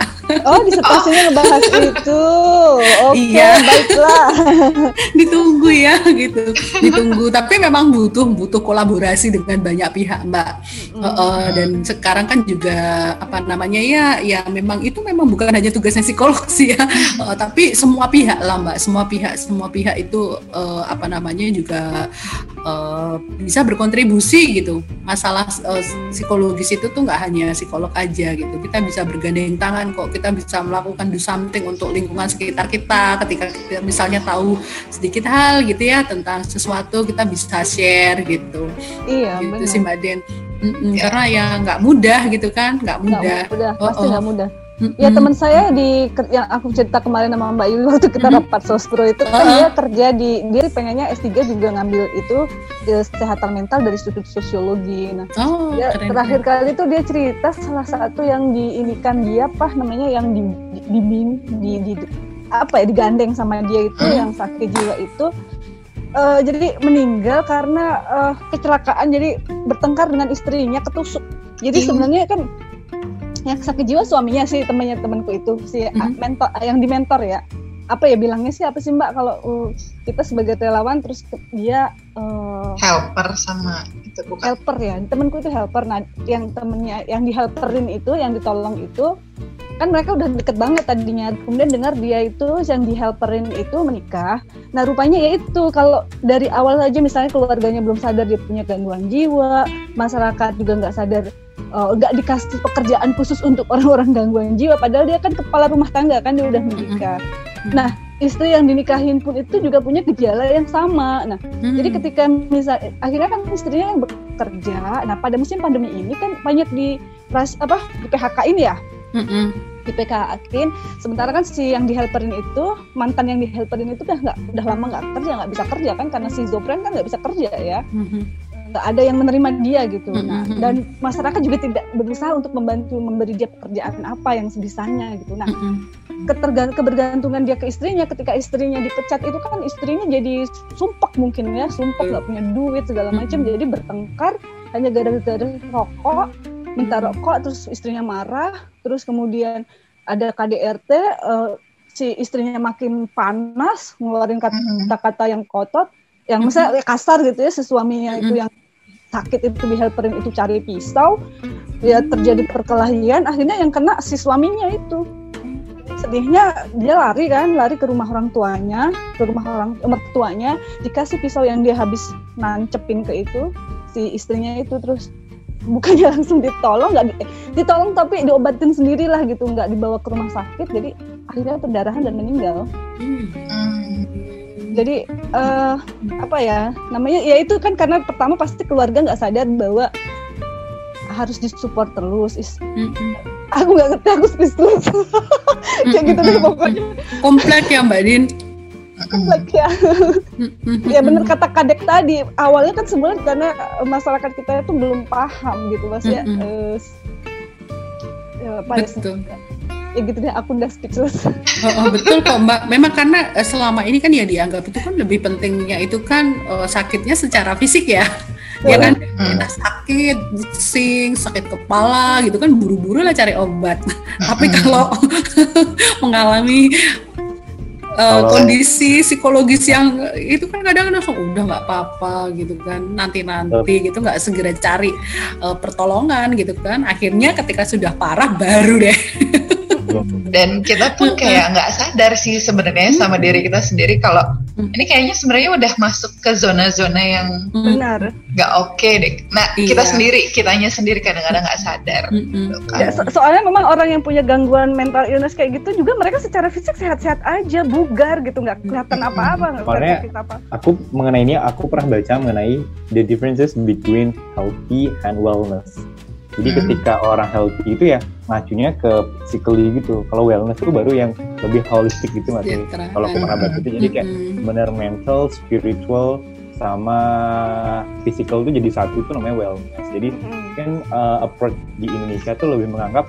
[SPEAKER 1] Oh disertasinya ngebahas itu. Oke okay, iya. baiklah.
[SPEAKER 4] Ditunggu ya gitu. Ditunggu. Tapi memang butuh butuh kolaborasi dengan banyak pihak mbak. Hmm. uh, uh, dan sekarang kan juga apa namanya ya ya memang itu memang bukan hanya tugasnya psikolog sih ya. Uh, tapi semua pihak lah mbak. Semua pihak pihak semua pihak itu uh, apa namanya juga uh, bisa berkontribusi gitu. Masalah uh, psikologis itu tuh nggak hanya psikolog aja gitu. Kita bisa bergandeng tangan kok. Kita bisa melakukan do something untuk lingkungan sekitar kita. Ketika kita misalnya tahu sedikit hal gitu ya tentang sesuatu kita bisa share gitu.
[SPEAKER 1] Iya
[SPEAKER 4] gitu bener. sih mbak Den Mm -mm, ya. karena ya nggak mudah gitu kan. Nggak mudah,
[SPEAKER 1] gak mudah pasti nggak oh, oh. mudah Mm-hmm. Ya teman saya di yang aku cerita kemarin sama Mbak Yuli waktu kita mm-hmm. rapat sospro itu kan uh-huh. dia kerja di dia pengennya S3 juga ngambil itu kesehatan mental dari sudut sosiologi. Nah, oh, dia, terakhir kali itu dia cerita salah satu yang diinikan dia apa namanya yang di di, di, di, di apa ya digandeng sama dia itu hmm. yang sakit jiwa itu uh, jadi meninggal karena uh, kecelakaan jadi bertengkar dengan istrinya ketusuk. Jadi sebenarnya kan yang sakit jiwa suaminya sih temannya temanku itu si mm-hmm. mentor yang di mentor ya. Apa ya bilangnya sih apa sih mbak? Kalau uh, kita sebagai relawan terus dia
[SPEAKER 2] uh, helper sama itu bukan?
[SPEAKER 1] Helper ya. Temanku itu helper. Nah yang temennya yang di helperin itu yang ditolong itu kan mereka udah deket banget tadinya. Kemudian dengar dia itu yang di helperin itu menikah. Nah rupanya ya itu. Kalau dari awal saja misalnya keluarganya belum sadar dia punya gangguan jiwa masyarakat juga nggak sadar uh, dikasih pekerjaan khusus untuk orang-orang gangguan jiwa padahal dia kan kepala rumah tangga kan dia udah menikah. Nah istri yang dinikahin pun itu juga punya gejala yang sama. Nah hmm. jadi ketika misal akhirnya kan istrinya yang bekerja. Nah pada musim pandemi ini kan banyak di ras apa di PHK ini ya? Hmm. di PHK-in sementara kan si yang di helperin itu mantan yang di helperin itu udah nggak udah lama nggak kerja nggak bisa kerja kan karena si Zopren kan nggak bisa kerja ya. Hmm nggak ada yang menerima dia gitu. Nah, dan masyarakat juga tidak berusaha untuk membantu memberi dia pekerjaan apa yang sebisanya gitu. Nah, ketergan kebergantungan dia ke istrinya ketika istrinya dipecat itu kan istrinya jadi sumpek mungkin ya sumpek nggak punya duit segala macam jadi bertengkar hanya gara-gara rokok minta rokok terus istrinya marah terus kemudian ada KDRT eh, si istrinya makin panas ngeluarin kata-kata yang kotor yang misalnya kasar gitu ya si suaminya itu yang sakit itu dihelperin itu cari pisau ya terjadi perkelahian akhirnya yang kena si suaminya itu. Sedihnya dia lari kan lari ke rumah orang tuanya ke rumah orang mertuanya dikasih pisau yang dia habis nancepin ke itu si istrinya itu terus bukannya langsung ditolong nggak di- ditolong tapi diobatin sendiri lah gitu nggak dibawa ke rumah sakit jadi akhirnya perdarahan dan meninggal.
[SPEAKER 4] Hmm.
[SPEAKER 2] Hmm.
[SPEAKER 1] jadi eh, apa ya namanya ya itu kan karena pertama pasti keluarga nggak sadar bahwa harus disupport terus Is-
[SPEAKER 4] Mm-mm.
[SPEAKER 1] aku nggak ngerti aku speechless terus kayak gitu deh pokoknya
[SPEAKER 4] komplek ya Mbak Din
[SPEAKER 1] like ya ya bener kata kadek tadi awalnya kan sebenarnya karena masyarakat kita itu belum paham gitu mas ya
[SPEAKER 4] Mm-mm.
[SPEAKER 1] Eh, s- ya, apa ya,
[SPEAKER 4] Betul.
[SPEAKER 1] ya gitu deh aku udah speechless
[SPEAKER 4] Oh, oh, betul kok Mbak. Memang karena eh, selama ini kan ya dianggap itu kan lebih pentingnya itu kan eh, sakitnya secara fisik ya. Ya kan
[SPEAKER 2] Hmm.
[SPEAKER 4] kita sakit, pusing, sakit kepala gitu kan buru-buru lah cari obat. Tapi kalau mengalami
[SPEAKER 3] Kalau-
[SPEAKER 4] kondisi psikologis yang itu kan kadang langsung udah nggak apa-apa gitu kan nanti-nanti gitu nggak segera cari eh, pertolongan gitu kan akhirnya ketika sudah parah baru deh
[SPEAKER 2] dan kita pun kayak nggak sadar sih sebenarnya sama diri kita sendiri kalau
[SPEAKER 4] Hmm.
[SPEAKER 2] ini kayaknya sebenarnya udah masuk ke zona-zona yang
[SPEAKER 4] Hmm,
[SPEAKER 1] benar
[SPEAKER 2] nggak oke deh. Nah
[SPEAKER 4] Iya.
[SPEAKER 2] kita sendiri, kitanya sendiri kadang-kadang nggak sadar. Gitu kan.
[SPEAKER 1] Ya, so- soalnya memang orang yang punya gangguan mental illness kayak gitu juga mereka secara fisik sehat-sehat aja, bugar gitu, nggak kelihatan apa-apa, nggak kelihatan apa.
[SPEAKER 3] aku mengenai ini aku pernah baca mengenai the differences between healthy and wellness. Jadi
[SPEAKER 2] Hmm.
[SPEAKER 3] ketika orang healthy itu ya ngacunya ke physically gitu. Kalau wellness itu baru yang lebih holistic gitu sih?
[SPEAKER 4] Sejahtera.
[SPEAKER 3] Kalau aku itu jadi kayak benar mental, spiritual sama physical itu jadi satu itu namanya wellness. Jadi
[SPEAKER 1] Mm.
[SPEAKER 3] kan uh, approach di Indonesia tuh lebih menganggap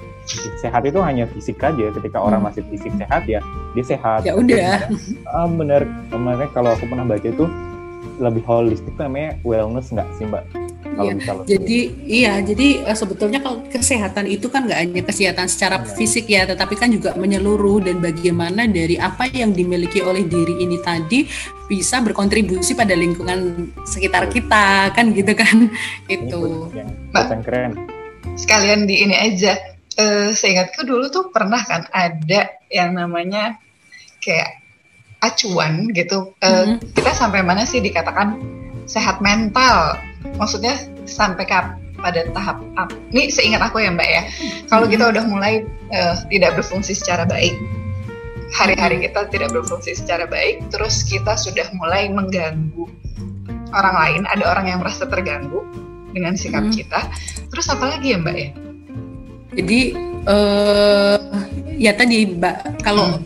[SPEAKER 3] sehat itu hanya fisik aja. Ketika orang masih fisik sehat ya dia sehat.
[SPEAKER 4] Ya udah.
[SPEAKER 3] Ah, bener kemarin kalau aku pernah baca itu lebih holistik namanya wellness nggak sih mbak? Kalau
[SPEAKER 4] Iya. Jadi iya, jadi eh, sebetulnya kalau kesehatan itu kan nggak hanya kesehatan secara
[SPEAKER 3] Iya.
[SPEAKER 4] fisik ya, tetapi kan juga menyeluruh dan bagaimana dari apa yang dimiliki oleh diri ini tadi bisa berkontribusi pada lingkungan sekitar kita kan gitu kan itu.
[SPEAKER 2] Mbak.
[SPEAKER 3] keren.
[SPEAKER 2] Sekalian di ini aja. Eh, seingatku dulu tuh pernah kan ada yang namanya kayak acuan gitu. Eh,
[SPEAKER 4] Mhm.
[SPEAKER 2] Kita sampai mana sih dikatakan sehat mental? Maksudnya sampai ke pada tahap apa? Ini seingat aku ya Mbak ya. Kalau kita udah mulai eh, tidak berfungsi secara baik, hari-hari kita tidak berfungsi secara baik, terus kita sudah mulai mengganggu orang lain, ada orang yang merasa terganggu dengan sikap
[SPEAKER 4] Mhm.
[SPEAKER 2] kita. Terus apa lagi ya Mbak ya?
[SPEAKER 4] Jadi eh ya tadi Mbak kalau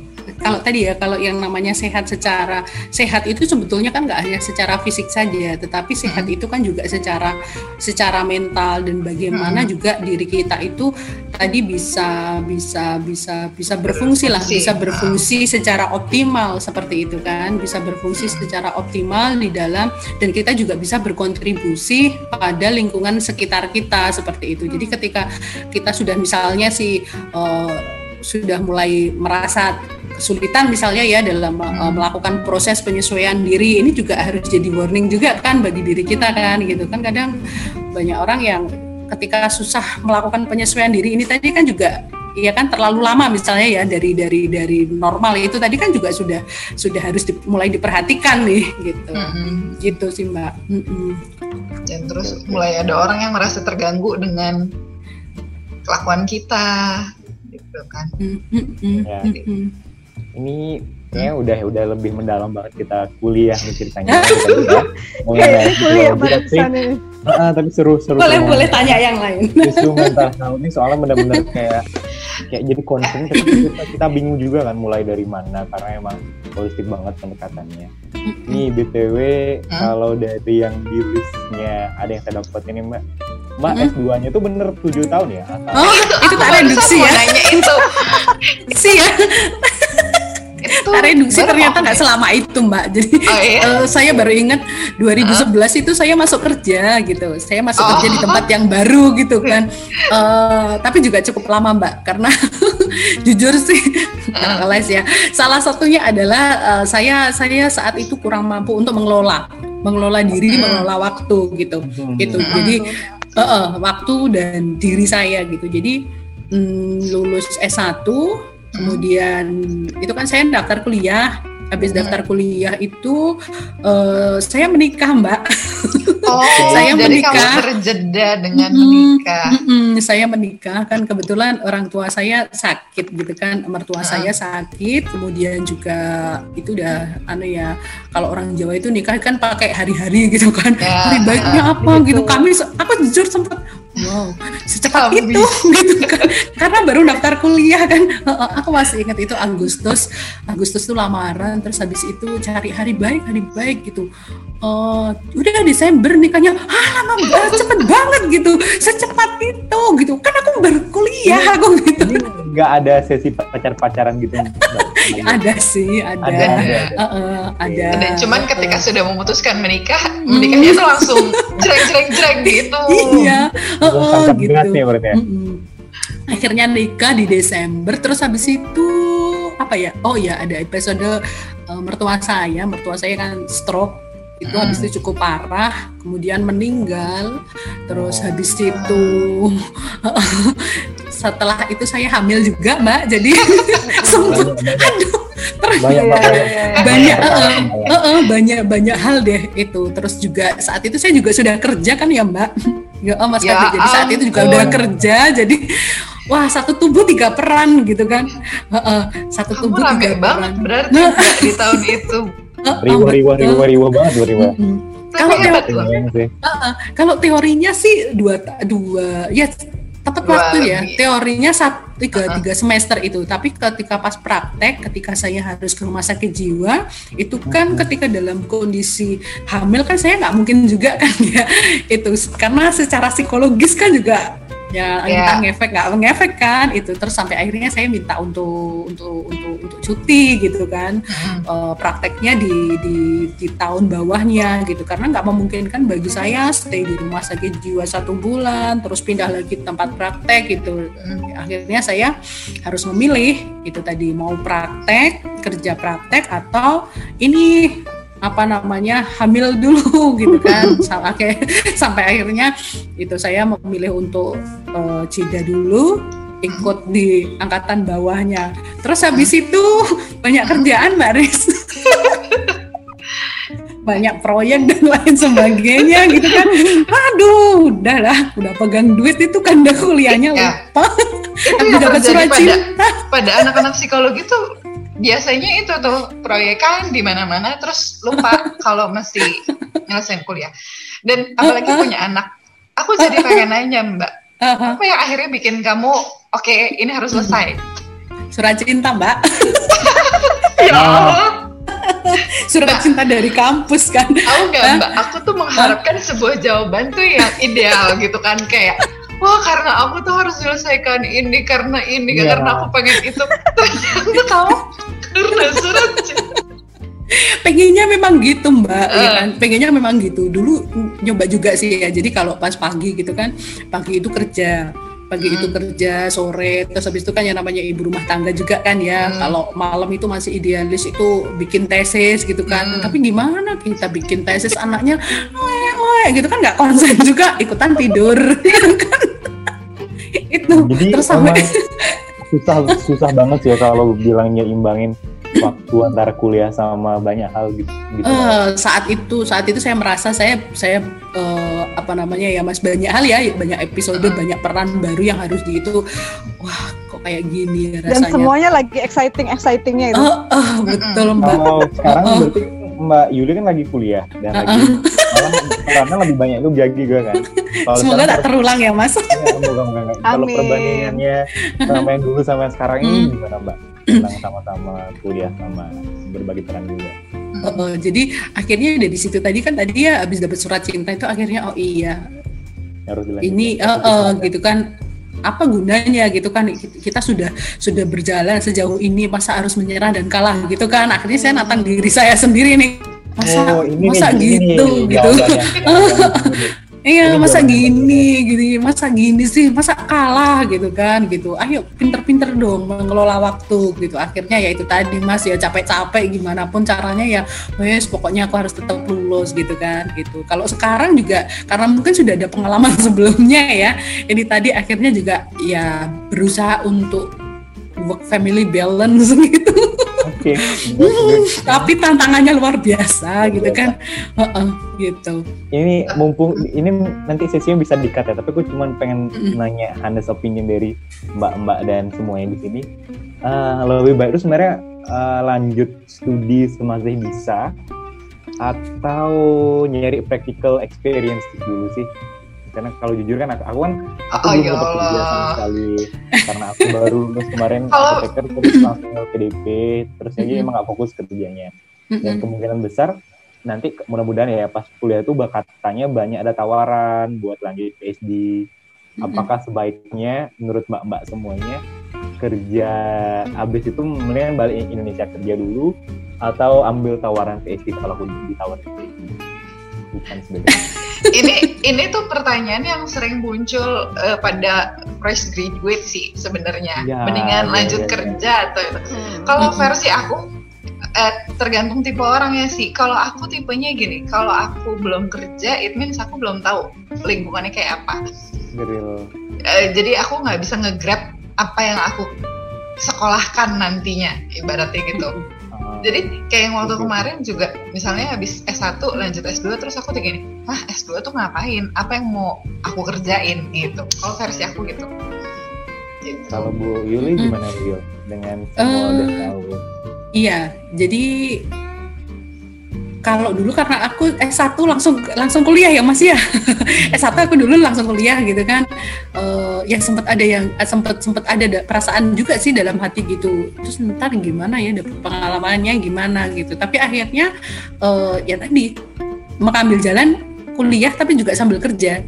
[SPEAKER 4] kalau tadi ya kalau yang namanya sehat secara sehat itu sebetulnya kan nggak hanya secara fisik saja, tetapi sehat itu kan juga secara secara mental dan bagaimana
[SPEAKER 2] Hmm.
[SPEAKER 4] juga diri kita itu tadi bisa bisa bisa bisa berfungsi lah, bisa berfungsi secara optimal seperti itu kan, bisa berfungsi secara optimal di dalam dan kita juga bisa berkontribusi pada lingkungan sekitar kita seperti itu. Jadi ketika kita sudah misalnya si eh, sudah mulai merasa kesulitan misalnya ya dalam
[SPEAKER 2] Hmm.
[SPEAKER 4] melakukan proses penyesuaian diri ini juga harus jadi warning juga kan bagi diri kita kan gitu kan kadang banyak orang yang ketika susah melakukan penyesuaian diri ini tadi kan juga ya kan terlalu lama misalnya ya dari dari dari normal itu tadi kan juga sudah sudah harus di- mulai diperhatikan nih gitu
[SPEAKER 2] Mm-mm.
[SPEAKER 4] gitu sih mbak Mm-mm.
[SPEAKER 2] Dan terus mulai ada orang yang merasa terganggu dengan kelakuan kita, gitu kan.
[SPEAKER 3] Ya. Ini kayaknya udah udah lebih mendalam banget kita kuliah nih ceritanya. Kita mengenai tapi
[SPEAKER 1] ini.
[SPEAKER 3] ah, tapi seru seru
[SPEAKER 4] boleh boleh tanya yang lain.
[SPEAKER 3] Isu mental health ini soalnya benar-benar kayak kayak jadi concern tapi kita, kita bingung juga kan mulai dari mana karena emang holistik banget pendekatannya. Nih btw
[SPEAKER 2] Hmm?
[SPEAKER 3] kalau dari yang di listnya ada yang saya dapat ini mbak mbak
[SPEAKER 4] Hmm.
[SPEAKER 3] S2 nya itu bener 7 tahun ya? Asal
[SPEAKER 4] oh itu
[SPEAKER 2] Aku
[SPEAKER 4] tak
[SPEAKER 2] barusan
[SPEAKER 4] reduksi
[SPEAKER 2] mau
[SPEAKER 4] ya.
[SPEAKER 2] nanya itu.
[SPEAKER 4] sih ya.
[SPEAKER 2] Itu
[SPEAKER 4] tak reduksi ternyata nggak selama itu mbak. Jadi
[SPEAKER 2] Oh iya.
[SPEAKER 4] eh, saya baru ingat 2011 itu saya masuk kerja gitu. Saya masuk
[SPEAKER 2] Oh.
[SPEAKER 4] kerja di tempat yang baru gitu kan. Eh, tapi juga cukup lama mbak karena jujur sih les ya. Salah satunya adalah eh, saya saya saat itu kurang mampu untuk mengelola. Mengelola diri
[SPEAKER 2] Hmm.
[SPEAKER 4] mengelola waktu gitu.
[SPEAKER 3] Hmm.
[SPEAKER 4] gitu. Jadi eh, waktu dan diri saya gitu. Jadi mm, lulus S1 kemudian itu kan saya daftar kuliah habis
[SPEAKER 2] Hmm.
[SPEAKER 4] daftar kuliah itu eh, saya menikah mbak
[SPEAKER 2] Oh,
[SPEAKER 4] Saya
[SPEAKER 2] jadi
[SPEAKER 4] menikah.
[SPEAKER 2] kamu terjeda dengan
[SPEAKER 4] Mm-mm.
[SPEAKER 2] menikah.
[SPEAKER 4] Mm-mm, saya menikah kan kebetulan orang tua saya sakit gitu kan mertua
[SPEAKER 2] Mm.
[SPEAKER 4] saya sakit kemudian juga itu udah anu ya kalau orang Jawa itu nikah kan pakai hari-hari gitu kan
[SPEAKER 2] Ya,
[SPEAKER 4] hari baiknya apa
[SPEAKER 1] gitu.
[SPEAKER 4] gitu kami aku jujur sempat wow secepat itu gitu kan. Karena baru daftar kuliah kan. Heeh, aku masih ingat itu Agustus. Agustus tuh lamaran terus habis itu cari hari baik hari baik gitu. Eh, udah Desember nikahnya ah lama banget cepet banget gitu. Secepat itu gitu. Kan aku baru kuliah aku gitu.
[SPEAKER 3] nggak ada sesi pacar-pacaran gitu Mbak?
[SPEAKER 4] ada sih ada.
[SPEAKER 3] Ada, ada.
[SPEAKER 4] Heeh, ada.
[SPEAKER 2] Dan cuman ketika
[SPEAKER 4] Heeh.
[SPEAKER 2] sudah memutuskan menikah, menikahnya tuh langsung jreng-jreng-jreng gitu.
[SPEAKER 4] iya Heeh,
[SPEAKER 3] santap
[SPEAKER 4] gitu.
[SPEAKER 3] berat nih berarti ya.
[SPEAKER 4] Mm-mm. akhirnya nikah di Desember terus habis itu apa ya? Oh ya ada episode eh, mertua saya. Mertua saya kan stroke. Itu
[SPEAKER 2] Hmm.
[SPEAKER 4] habis itu cukup parah kemudian meninggal. Terus
[SPEAKER 3] Oh.
[SPEAKER 4] habis itu setelah itu saya hamil juga mbak. Jadi sempet aduh
[SPEAKER 3] banyak
[SPEAKER 4] banyak
[SPEAKER 3] banyak
[SPEAKER 4] hal deh itu. Terus juga saat itu saya juga sudah kerja kan ya mbak ya oh, mas
[SPEAKER 2] Ya
[SPEAKER 4] Kabir. jadi saat itu juga udah kerja jadi wah satu tubuh tiga peran gitu kan Eh, eh, satu
[SPEAKER 2] Kamu
[SPEAKER 4] tubuh
[SPEAKER 2] rame
[SPEAKER 4] tiga
[SPEAKER 2] banget
[SPEAKER 4] peran
[SPEAKER 2] berarti
[SPEAKER 4] Nah.
[SPEAKER 2] Mbak, di tahun itu.
[SPEAKER 3] Riwa riwa riwa riwa banget riwa
[SPEAKER 4] Kalau
[SPEAKER 3] Iya,
[SPEAKER 2] loh.
[SPEAKER 3] sih.
[SPEAKER 4] kalau teorinya sih dua dua ya waktu ya teorinya satu tiga
[SPEAKER 2] Uh-uh.
[SPEAKER 4] tiga semester itu tapi ketika pas praktek ketika saya harus ke rumah sakit jiwa itu kan
[SPEAKER 3] Mhm.
[SPEAKER 4] ketika dalam kondisi hamil kan saya nggak mungkin juga kan ya itu karena secara psikologis kan juga ya
[SPEAKER 2] Ya.
[SPEAKER 4] entah ngefek nggak ngefek kan itu. Terus sampai akhirnya saya minta untuk untuk untuk untuk cuti gitu kan.
[SPEAKER 2] Hmm.
[SPEAKER 4] eh, prakteknya di, di di tahun bawahnya gitu. Karena nggak memungkinkan bagi saya stay di rumah sakit jiwa satu bulan terus pindah lagi tempat praktek gitu. Akhirnya saya harus memilih itu tadi mau praktek kerja praktek atau ini apa namanya hamil dulu gitu kan. Sampai sampai akhirnya itu saya memilih untuk eh, jeda dulu ikut di angkatan bawahnya. Terus habis itu banyak kerjaan mbak Riz. Banyak proyek dan lain sebagainya gitu kan. Aduh udah lah udah pegang duit itu kan udah kuliahnya
[SPEAKER 2] Ya.
[SPEAKER 4] lupa.
[SPEAKER 2] Itu
[SPEAKER 4] tapi
[SPEAKER 2] yang terjadi
[SPEAKER 4] surat
[SPEAKER 2] pada
[SPEAKER 4] cinta
[SPEAKER 2] pada anak-anak psikologi tuh biasanya itu tuh proyekan di mana-mana terus lupa kalau mesti nyelesain kuliah. Dan apalagi punya anak. Aku jadi pengen nanya Mbak,
[SPEAKER 4] Aha,
[SPEAKER 2] apa yang akhirnya bikin kamu oke ini harus selesai?
[SPEAKER 4] surat cinta mbak
[SPEAKER 2] Ya Allah,
[SPEAKER 4] surat cinta dari kampus kan
[SPEAKER 2] tahu nggak Mbak? Aku tuh mengharapkan sebuah jawaban tuh yang ideal gitu kan kayak Wah karena aku tuh harus menyelesaikan ini karena ini
[SPEAKER 3] Iya.
[SPEAKER 2] karena aku pengen itu. Ternyata kamu karena surat
[SPEAKER 4] pengennya memang gitu mbak ya
[SPEAKER 2] Eh.
[SPEAKER 4] kan? Pengennya memang gitu. Dulu nyoba juga sih ya. Jadi kalau pas pagi gitu kan pagi itu kerja pagi itu
[SPEAKER 2] Hmm.
[SPEAKER 4] kerja sore terus habis itu kan yang namanya ibu rumah tangga juga kan ya
[SPEAKER 2] Hmm.
[SPEAKER 4] kalau malam itu masih idealis itu bikin tesis gitu kan
[SPEAKER 2] Hmm.
[SPEAKER 4] tapi gimana kita bikin tesis anaknya "Oe, oe," gitu kan nggak konsen juga ikutan tidur kan itu
[SPEAKER 3] Jadi
[SPEAKER 4] terus sampai
[SPEAKER 3] susah susah banget sih ya kalau bilangnya imbangin waktu antara kuliah sama banyak hal gitu. gitu.
[SPEAKER 4] Eh, saat itu saat itu saya merasa saya saya eh, apa namanya ya mas banyak hal ya banyak episode
[SPEAKER 2] Hmm.
[SPEAKER 4] banyak peran baru yang harus di itu wah kok kayak gini
[SPEAKER 1] Dan
[SPEAKER 4] rasanya.
[SPEAKER 1] semuanya lagi exciting excitingnya itu.
[SPEAKER 4] Oh, oh, betul Mbak.
[SPEAKER 3] Kalau sekarang
[SPEAKER 4] Oh.
[SPEAKER 3] berarti Mbak Yuli kan lagi kuliah dan lagi malah karena lebih banyak lu gaji gue kan. Kalau
[SPEAKER 4] Semoga tak terulang ya Mas.
[SPEAKER 3] Ya, moga enggak. Kalau perbandingannya sama yang dulu sama yang sekarang ini
[SPEAKER 4] Hmm.
[SPEAKER 3] gimana Mbak? Tentang sama-sama kuliah sama berbagi peran juga.
[SPEAKER 4] Oh, jadi akhirnya dari situ tadi kan tadi ya habis dapat surat cinta itu akhirnya oh iya.
[SPEAKER 3] Harus
[SPEAKER 4] ini eh, eh, gitu kan. Apa gunanya gitu kan? Kita sudah sudah berjalan sejauh ini masa harus menyerah dan kalah gitu kan? Akhirnya saya natang diri saya sendiri nih. Masa
[SPEAKER 3] Oh, ini
[SPEAKER 4] masa
[SPEAKER 3] nih, ini
[SPEAKER 4] gitu
[SPEAKER 3] nih,
[SPEAKER 4] gitu.
[SPEAKER 3] jawabannya. Jawabannya.
[SPEAKER 4] iya masa gini gini masa gini sih masa kalah gitu kan gitu. Ayo pinter-pinter dong mengelola waktu gitu. Akhirnya ya itu tadi mas ya capek-capek gimana pun caranya ya wes pokoknya aku harus tetap lulus gitu kan gitu. Kalau sekarang juga karena mungkin sudah ada pengalaman sebelumnya ya ini tadi akhirnya juga ya berusaha untuk work family balance gitu
[SPEAKER 3] Good.
[SPEAKER 4] tapi tantangannya luar biasa gitu kan Heeh, gitu
[SPEAKER 3] Ini mumpung ini nanti sesinya bisa dikat ya, tapi aku cuma pengen nanya honest opinion dari mbak-mbak dan semuanya di sini. Eh, lebih baik itu sebenarnya eh, lanjut studi semasih bisa atau nyari practical experience dulu sih. Karena kalau jujur kan aku, aku kan aku
[SPEAKER 2] Oh
[SPEAKER 3] belum
[SPEAKER 2] ya
[SPEAKER 3] dapat kerja sama sekali. Karena aku baru lulus kemarin apoteker terus langsung ke PDP terus aja
[SPEAKER 4] Mm-mm.
[SPEAKER 3] emang gak fokus kerjanya. Dan
[SPEAKER 4] Mm-mm.
[SPEAKER 3] kemungkinan besar nanti mudah-mudahan ya pas kuliah itu katanya banyak ada tawaran buat lanjut PhD apakah sebaiknya menurut mbak-mbak semuanya kerja abis itu mendingan balik Indonesia kerja dulu atau ambil tawaran PhD kalau aku ditawarin PhD bukan sebagai
[SPEAKER 2] ini ini tuh pertanyaan yang sering muncul eh, pada fresh graduate sih sebenarnya.
[SPEAKER 3] Ya,
[SPEAKER 2] Mendingan
[SPEAKER 3] ya,
[SPEAKER 2] lanjut
[SPEAKER 3] ya, ya.
[SPEAKER 2] kerja atau kalau
[SPEAKER 4] Mm-mm.
[SPEAKER 2] versi aku eh, tergantung tipe orangnya sih. Kalau aku tipenya gini, kalau aku belum kerja, it means aku belum tahu lingkungannya kayak apa. Eh, jadi aku nggak bisa nge-grab apa yang aku sekolahkan nantinya, ibaratnya gitu.
[SPEAKER 3] Uh,
[SPEAKER 2] Jadi kayak yang waktu kemarin juga misalnya habis S1 lanjut S2 terus aku tuh gini, ah S2 tuh ngapain? Apa yang mau aku kerjain gitu. Kalau versi aku gitu. Gitu.
[SPEAKER 3] kalau Bu Yuli gimana Bu Yul dengan semua udah tahu
[SPEAKER 4] Iya, jadi kalau dulu karena aku S1 langsung langsung kuliah ya Mas ya. S1 aku dulu langsung kuliah gitu kan. Eh ya sempat ada yang sempat sempat ada da- perasaan juga sih dalam hati gitu. Terus ntar gimana ya dapet pengalamannya gimana gitu. Tapi akhirnya eh ya tadi mengambil jalan kuliah tapi juga sambil kerja.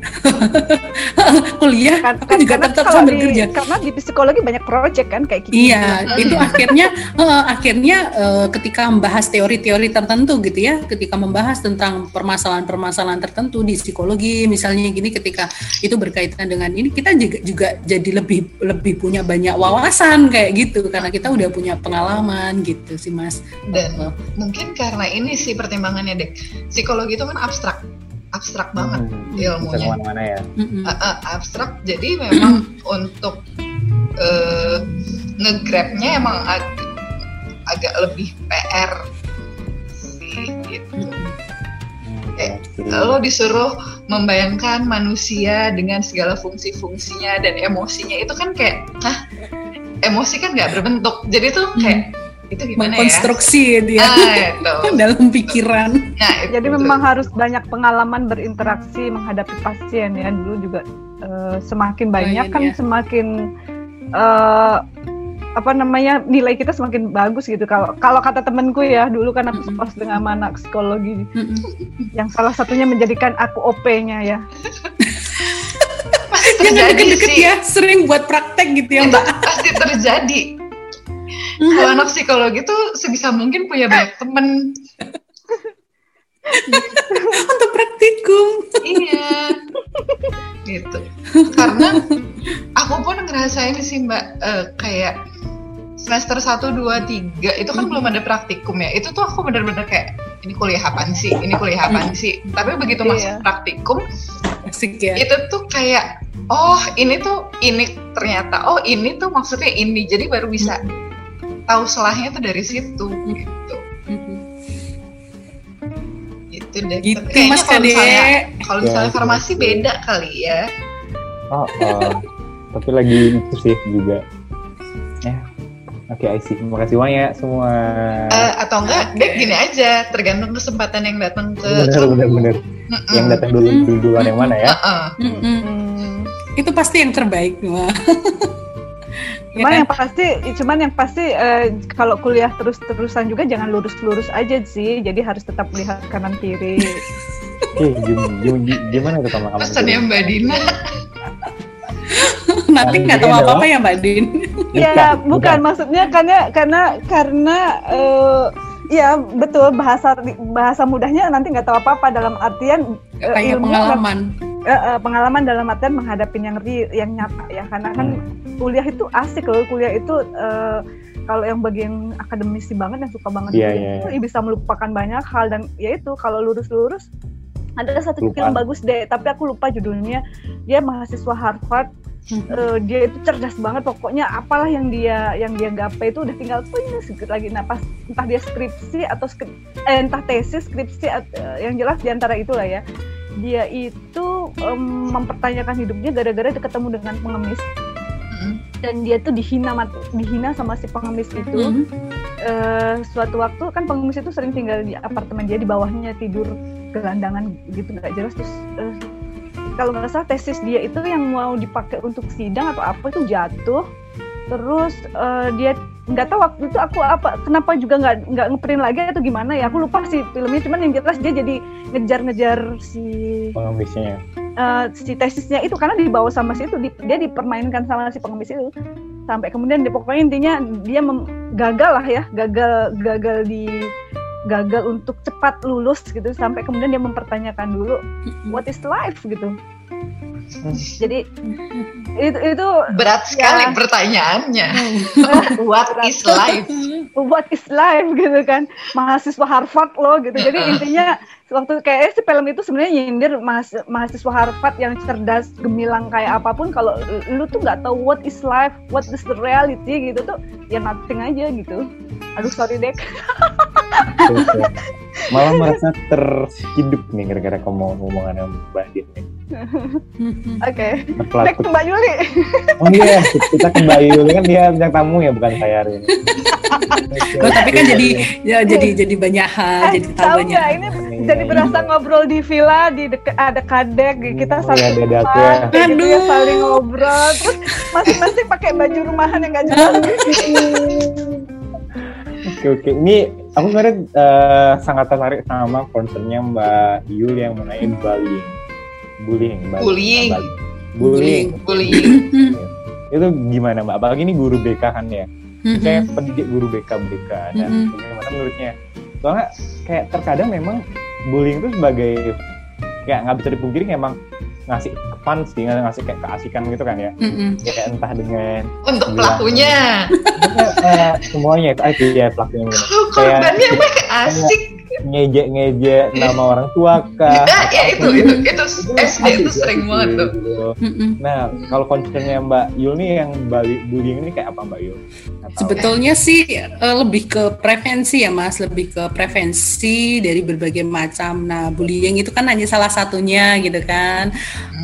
[SPEAKER 4] kuliah
[SPEAKER 1] Kan-
[SPEAKER 4] aku
[SPEAKER 1] kan-
[SPEAKER 4] juga
[SPEAKER 1] karena
[SPEAKER 4] tetap sambil
[SPEAKER 1] di-
[SPEAKER 4] kerja.
[SPEAKER 1] Karena di psikologi banyak project kan kayak gitu.
[SPEAKER 4] Iya, itu akhirnya eh, akhirnya eh, ketika membahas teori-teori tertentu gitu ya, ketika membahas tentang permasalahan-permasalahan tertentu di psikologi misalnya gini ketika itu berkaitan dengan ini kita juga juga jadi lebih lebih punya banyak wawasan kayak gitu karena kita udah punya pengalaman gitu sih Mas.
[SPEAKER 2] Dan
[SPEAKER 4] Eh,
[SPEAKER 2] mungkin karena ini sih pertimbangannya dek. Psikologi itu kan abstrak, abstrak banget
[SPEAKER 3] Hmm, bisa
[SPEAKER 2] ilmunya.
[SPEAKER 3] ke mana-mana
[SPEAKER 4] ya.
[SPEAKER 2] Uh, uh, abstrak. Jadi memang untuk uh, nge-grabnya emang ag- agak lebih PR sih gitu.
[SPEAKER 3] Hmm,
[SPEAKER 2] Eh,
[SPEAKER 3] oke.
[SPEAKER 2] lo disuruh membayangkan manusia dengan segala fungsi-fungsinya dan emosinya itu kan kayak hah emosi kan nggak berbentuk jadi tuh kayak itu gimana ya
[SPEAKER 4] mengkonstruksi dia
[SPEAKER 2] ah itu
[SPEAKER 4] dalam pikiran.
[SPEAKER 2] nah itu
[SPEAKER 1] Jadi memang harus banyak pengalaman berinteraksi menghadapi pasien ya. Dulu juga eh, semakin banyak
[SPEAKER 4] Lumayan,
[SPEAKER 1] kan
[SPEAKER 4] ya.
[SPEAKER 1] semakin eh, apa namanya nilai kita semakin bagus gitu. Kalau kalau kata temenku ya dulu kan aku
[SPEAKER 4] Mm-mm.
[SPEAKER 1] pas dengan anak psikologi yang salah satunya menjadikan aku OP-nya ya.
[SPEAKER 2] pasti
[SPEAKER 4] Jangan
[SPEAKER 2] terjadi
[SPEAKER 4] deket-deket
[SPEAKER 2] sih
[SPEAKER 4] ya, sering buat praktek gitu ya Mbak.
[SPEAKER 2] pasti terjadi kalau anak psikologi tuh sebisa mungkin punya banyak temen.
[SPEAKER 4] Untuk praktikum.
[SPEAKER 2] iya. Gitu. Karena aku pun ngerasain sih mbak eh, kayak semester 1, 2, 3 itu kan
[SPEAKER 4] Mhm.
[SPEAKER 2] belum ada praktikum ya. Itu tuh aku bener-bener kayak ini kuliah apaan sih? Ini kuliah apaan sih? Tapi begitu masuk
[SPEAKER 1] Iya.
[SPEAKER 2] praktikum
[SPEAKER 4] Asik ya.
[SPEAKER 2] itu tuh kayak oh ini tuh ini ternyata. Oh ini tuh maksudnya ini. Jadi baru bisa tahu selahnya tuh dari situ gitu gitu deh
[SPEAKER 4] Gitu
[SPEAKER 2] Kayaknya
[SPEAKER 4] Mas
[SPEAKER 2] kalau misalnya kalau
[SPEAKER 3] Ya,
[SPEAKER 2] misalnya
[SPEAKER 3] gitu.
[SPEAKER 2] farmasi beda kali ya
[SPEAKER 3] Oh, oh. tapi lagi itu sih juga Ya. Oke, I see. Terima kasih banyak semua.
[SPEAKER 2] Eh, atau enggak,
[SPEAKER 4] Oke.
[SPEAKER 2] dek gini aja, tergantung kesempatan yang datang ke
[SPEAKER 3] bener,
[SPEAKER 2] kamu.
[SPEAKER 3] bener, bener.
[SPEAKER 2] Mm-mm.
[SPEAKER 3] Yang datang dulu,
[SPEAKER 4] Mm-mm.
[SPEAKER 3] dulu duluan yang mana ya?
[SPEAKER 2] Heeh.
[SPEAKER 4] Mm-mm.
[SPEAKER 1] Hmm.
[SPEAKER 4] Itu pasti yang terbaik. Wah.
[SPEAKER 1] Cuman
[SPEAKER 4] kan?
[SPEAKER 1] yang pasti, cuman yang pasti eh, kalau kuliah terus-terusan juga jangan lurus-lurus aja sih. Jadi harus tetap lihat kanan kiri.
[SPEAKER 3] Gim- gimana tuh sama kamu?
[SPEAKER 2] Pesannya Mbak Dina.
[SPEAKER 4] Nanti nggak tahu
[SPEAKER 3] Mungkin
[SPEAKER 4] apa-apa ya Mbak Din.
[SPEAKER 1] ya, bukan maksudnya karena karena karena eh, ya betul bahasa bahasa mudahnya nanti nggak tahu apa-apa dalam artian eh,
[SPEAKER 4] Kayak
[SPEAKER 1] ilmu
[SPEAKER 4] pengalaman.
[SPEAKER 1] Eh, pengalaman dalam artian menghadapi yang real, yang nyata ya. Karena kan kuliah itu asik loh. Kuliah itu eh, kalau yang bagian akademisi banget yang suka banget
[SPEAKER 3] Iya,
[SPEAKER 1] kuliah
[SPEAKER 3] iya,
[SPEAKER 1] itu, ya bisa melupakan banyak hal. Dan ya itu kalau lurus-lurus ada satu
[SPEAKER 3] Lupaan.
[SPEAKER 1] film bagus deh. Tapi aku lupa judulnya. Dia mahasiswa Harvard.
[SPEAKER 4] Hmm.
[SPEAKER 1] eh, dia itu cerdas banget. Pokoknya apalah yang dia yang dia gapai itu udah tinggal punya sedikit lagi. Nah pas entah dia skripsi atau eh, entah tesis skripsi eh, yang jelas di antara itulah ya dia itu em, mempertanyakan hidupnya gara-gara dia ketemu dengan pengemis. Dan dia tuh dihina mati, dihina sama si pengemis itu.
[SPEAKER 4] Mhm.
[SPEAKER 1] Eh, suatu waktu kan pengemis itu sering tinggal di apartemen dia di bawahnya tidur gelandangan gitu nggak jelas. Terus eh, kalau nggak salah tesis dia itu yang mau dipakai untuk sidang atau apa itu jatuh. Terus eh, dia nggak tahu waktu itu aku apa kenapa juga nggak nggak ngeprint lagi atau gimana ya. Aku lupa sih filmnya cuman yang jelas dia jadi ngejar-ngejar si
[SPEAKER 3] Pengemisnya.
[SPEAKER 1] eh, si tesisnya itu karena dibawa sama si itu di- dia dipermainkan sama si pengemis itu. Sampai kemudian dia pokoknya intinya dia mem- gagal lah ya gagal gagal di gagal untuk cepat lulus gitu. Sampai kemudian dia mempertanyakan dulu what is life? gitu jadi itu itu
[SPEAKER 2] Berat sekali
[SPEAKER 1] Ya.
[SPEAKER 2] pertanyaannya. What is life?
[SPEAKER 1] what is life gitu kan mahasiswa Harvard loh gitu jadi intinya waktu kayak si film itu sebenarnya nyindir mahas- mahasiswa Harvard yang cerdas gemilang kayak apa pun kalau lu tuh nggak tahu what is life what is the reality gitu tuh ya nothing aja gitu aduh sorry dek.
[SPEAKER 3] Malah merasa terhidup nih gara-gara kamu ngomongan sama Mbak Din nih.
[SPEAKER 1] oke.
[SPEAKER 3] Mbak
[SPEAKER 1] back to Mbak Yuli.
[SPEAKER 3] Oh iya, kita ke Mbak Yuli. Kan dia bintang tamu ya, bukan saya hari ini.
[SPEAKER 4] Oh, tapi kan jadi ya jadi jadi banyak hal,
[SPEAKER 1] eh,
[SPEAKER 4] jadi tahu
[SPEAKER 1] tahu
[SPEAKER 4] banyak.
[SPEAKER 1] nggak? Ini jadi berasa ngobrol di villa di deket ada kadek kita
[SPEAKER 3] Oh, iya,
[SPEAKER 1] satu
[SPEAKER 3] ada aku
[SPEAKER 1] rumah
[SPEAKER 3] ya.
[SPEAKER 1] gitu ya saling ngobrol. Terus masing-masing pakai baju rumahan yang gak jelas.
[SPEAKER 3] Oke oke, ini aku sebenarnya eh, sangat tertarik sama concernnya Mbak Yul yang mengenai bullying, bullying, Mbak.
[SPEAKER 2] Bullying.
[SPEAKER 3] Mbak- bullying.
[SPEAKER 2] Bullying.
[SPEAKER 3] Itu gimana Mbak? Apalagi ini guru BK kan ya?
[SPEAKER 4] Mhm.
[SPEAKER 3] Saya pendidik guru BK BK dan
[SPEAKER 4] Mhm.
[SPEAKER 3] bagaimana menurutnya? Soalnya kayak terkadang memang bullying itu sebagai kayak nggak bisa dipungkiri emang ngasih fun sih, ngasih kayak keasikan gitu kan ya?
[SPEAKER 4] Mhm.
[SPEAKER 3] Kayak entah dengan
[SPEAKER 2] Untuk
[SPEAKER 3] Iya.
[SPEAKER 2] pelakunya.
[SPEAKER 3] eh, semuanya itu aja ya pelakunya.
[SPEAKER 2] Kalau korbannya mah asik.
[SPEAKER 3] Ngejek-ngejek nama orang tua kah?
[SPEAKER 2] Nah, ya itu, itu, itu SD itu
[SPEAKER 3] asik,
[SPEAKER 2] sering
[SPEAKER 3] asik
[SPEAKER 2] banget tuh.
[SPEAKER 3] Nah, kalau concernnya Mbak Yul nih yang bullying ini kayak apa Mbak Yul? Atau-
[SPEAKER 4] Sebetulnya sih eh, lebih ke prevensi ya Mas, lebih ke prevensi dari berbagai macam. Nah, bullying itu kan hanya salah satunya gitu kan.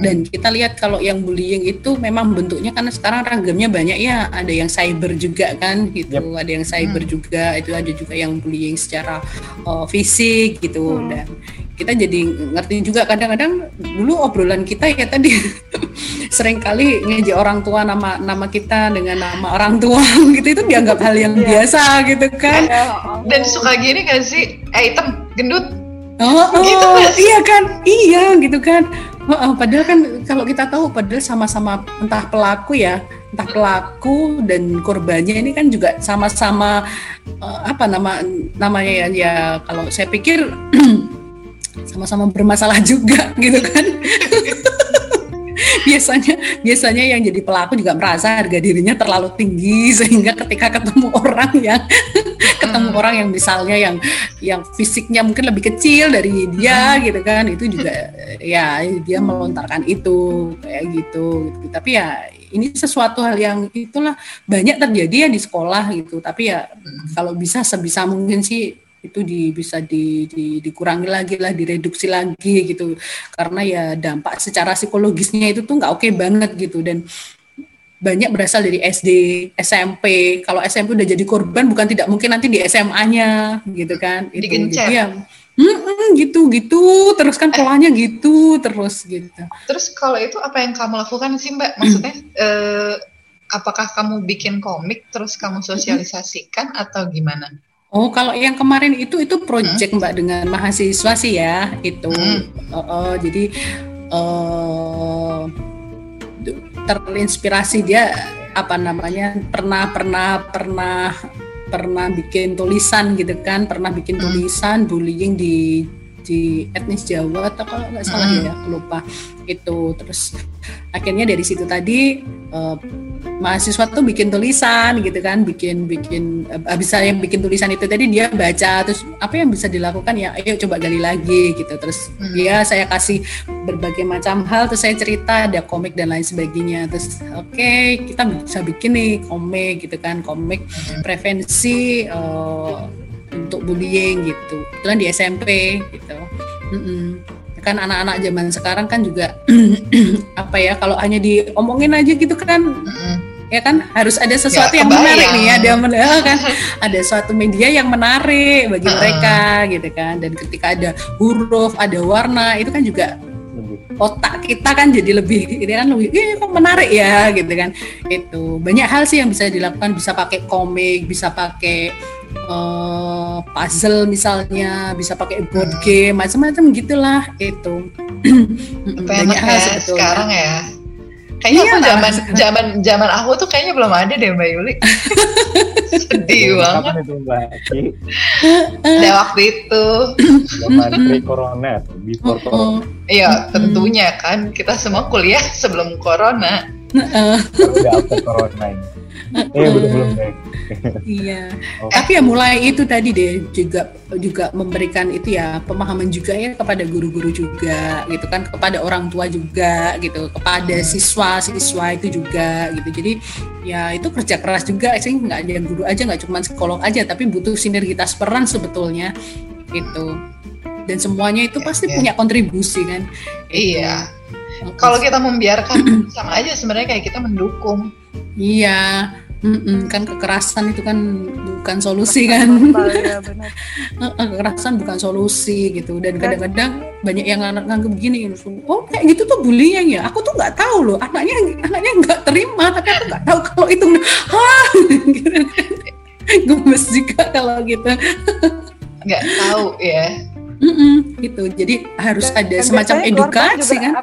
[SPEAKER 4] Dan kita lihat kalau yang bullying itu memang bentuknya karena sekarang ragamnya banyak ya. Ada yang cyber juga kan gitu, ada yang cyber juga. Itu ada juga yang bullying secara eh, fisik gitu.
[SPEAKER 1] Hmm.
[SPEAKER 4] Dan kita jadi ngerti juga kadang-kadang dulu obrolan kita ya tadi sering kali ngejek orang tua nama nama kita dengan nama orang tua gitu itu dianggap hal yang
[SPEAKER 1] Iya.
[SPEAKER 4] biasa gitu kan
[SPEAKER 2] Dan suka gini gak sih? Eh, hitam, gendut.
[SPEAKER 4] oh, oh,
[SPEAKER 2] Gitu, Mas.
[SPEAKER 4] iya kan iya gitu kan Oh, oh, padahal kan kalau kita tahu padahal sama-sama entah pelaku ya entah pelaku dan korbannya ini kan juga sama-sama eh, apa nama namanya ya, ya kalau saya pikir sama-sama bermasalah juga gitu kan. Biasanya biasanya yang jadi pelaku juga merasa harga dirinya terlalu tinggi sehingga ketika ketemu orang yang ketemu orang yang misalnya yang yang fisiknya mungkin lebih kecil dari dia gitu kan itu juga ya dia melontarkan itu kayak gitu, gitu. tapi ya ini sesuatu hal yang itulah banyak terjadi ya di sekolah gitu tapi ya kalau bisa sebisa mungkin sih itu di, bisa di, di- dikurangi lagi lah direduksi lagi gitu karena ya dampak secara psikologisnya itu tuh nggak oke banget gitu dan banyak berasal dari SD, SMP. Kalau SMP udah jadi korban bukan tidak mungkin nanti di SMA-nya gitu kan. Itu
[SPEAKER 2] Digencet.
[SPEAKER 4] gitu ya. Mm-mm, gitu gitu terus kan polanya gitu terus gitu.
[SPEAKER 2] Terus kalau itu apa yang kamu lakukan sih Mbak? Maksudnya eh, apakah kamu bikin komik terus kamu sosialisasikan atau gimana?
[SPEAKER 4] Oh, kalau yang kemarin itu itu project Mbak dengan mahasiswa sih ya itu.
[SPEAKER 2] Hmm.
[SPEAKER 4] Oh, oh, jadi eh terinspirasi dia apa namanya pernah pernah pernah pernah bikin tulisan gitu kan pernah bikin
[SPEAKER 2] Hmm.
[SPEAKER 4] tulisan bullying di di etnis Jawa atau kalau nggak salah
[SPEAKER 2] Hmm.
[SPEAKER 4] ya lupa itu terus akhirnya dari situ tadi eh, mahasiswa tuh bikin tulisan gitu kan bikin bikin eh, habis saya bikin tulisan itu tadi dia baca terus apa yang bisa dilakukan ya ayo coba gali lagi gitu terus
[SPEAKER 2] Hmm.
[SPEAKER 4] dia saya kasih berbagai macam hal terus saya cerita ada komik dan lain sebagainya terus oke kita bisa bikin nih komik gitu kan komik prevensi eh, untuk bullying gitu kebetulan di SMP gitu Mm-mm. kan anak-anak zaman sekarang kan juga apa ya kalau hanya diomongin aja gitu kan
[SPEAKER 2] Mm-mm.
[SPEAKER 4] ya kan harus ada sesuatu
[SPEAKER 2] Ya,
[SPEAKER 4] yang menarik nih ada men- eh, kan ada suatu media yang menarik bagi
[SPEAKER 2] Heeh.
[SPEAKER 4] mereka gitu kan dan ketika ada huruf ada warna itu kan juga otak kita kan jadi lebih ini kan lebih "Ih, kok menarik ya gitu kan itu banyak hal sih yang bisa dilakukan bisa pakai komik bisa pakai eh, puzzle misalnya bisa pakai board
[SPEAKER 2] Hmm.
[SPEAKER 4] game macam-macam gitulah itu banyak hal
[SPEAKER 2] ya
[SPEAKER 4] sebetulnya
[SPEAKER 2] sekarang ya. Kayaknya
[SPEAKER 4] Iya,
[SPEAKER 2] aku zaman zaman zaman aku tuh kayaknya belum ada deh Mbak Yuli. Sedih banget.
[SPEAKER 3] kapan itu mbak?
[SPEAKER 2] Ada waktu itu.
[SPEAKER 3] zaman pre corona before
[SPEAKER 4] Oh,
[SPEAKER 3] corona
[SPEAKER 2] Iya, tentunya kan kita semua kuliah sebelum corona.
[SPEAKER 3] Udah after corona ini eh belum belum deh
[SPEAKER 4] iya
[SPEAKER 3] Oh.
[SPEAKER 4] tapi ya mulai itu tadi deh juga juga memberikan itu ya pemahaman juga ya kepada guru-guru juga gitu kan kepada orang tua juga gitu kepada
[SPEAKER 2] Hmm.
[SPEAKER 4] siswa siswa itu juga gitu jadi ya itu kerja keras juga sih nggak ada guru aja nggak cuma psikolog aja tapi butuh sinergitas peran sebetulnya gitu dan semuanya itu pasti
[SPEAKER 2] Iya.
[SPEAKER 4] punya kontribusi kan.
[SPEAKER 2] Iya. Kalau kita membiarkan sama aja sebenarnya kayak kita mendukung.
[SPEAKER 4] iya mm-mm, kan kekerasan itu kan bukan solusi kan.
[SPEAKER 1] ya benar.
[SPEAKER 4] Heeh, kekerasan bukan solusi gitu. Dan kadang-kadang banyak yang nganggap nganggep gini oh kayak gitu tuh bullying ya? Aku tuh nggak tahu loh. Anaknya anaknya nggak terima tapi aku nggak tahu kalau itu hah? Gitu gemes juga kalau gitu.
[SPEAKER 2] Nggak tahu ya.
[SPEAKER 4] Mm-mm, gitu. Jadi harus
[SPEAKER 1] Dan-
[SPEAKER 4] ada
[SPEAKER 1] dan
[SPEAKER 4] semacam edukasi kan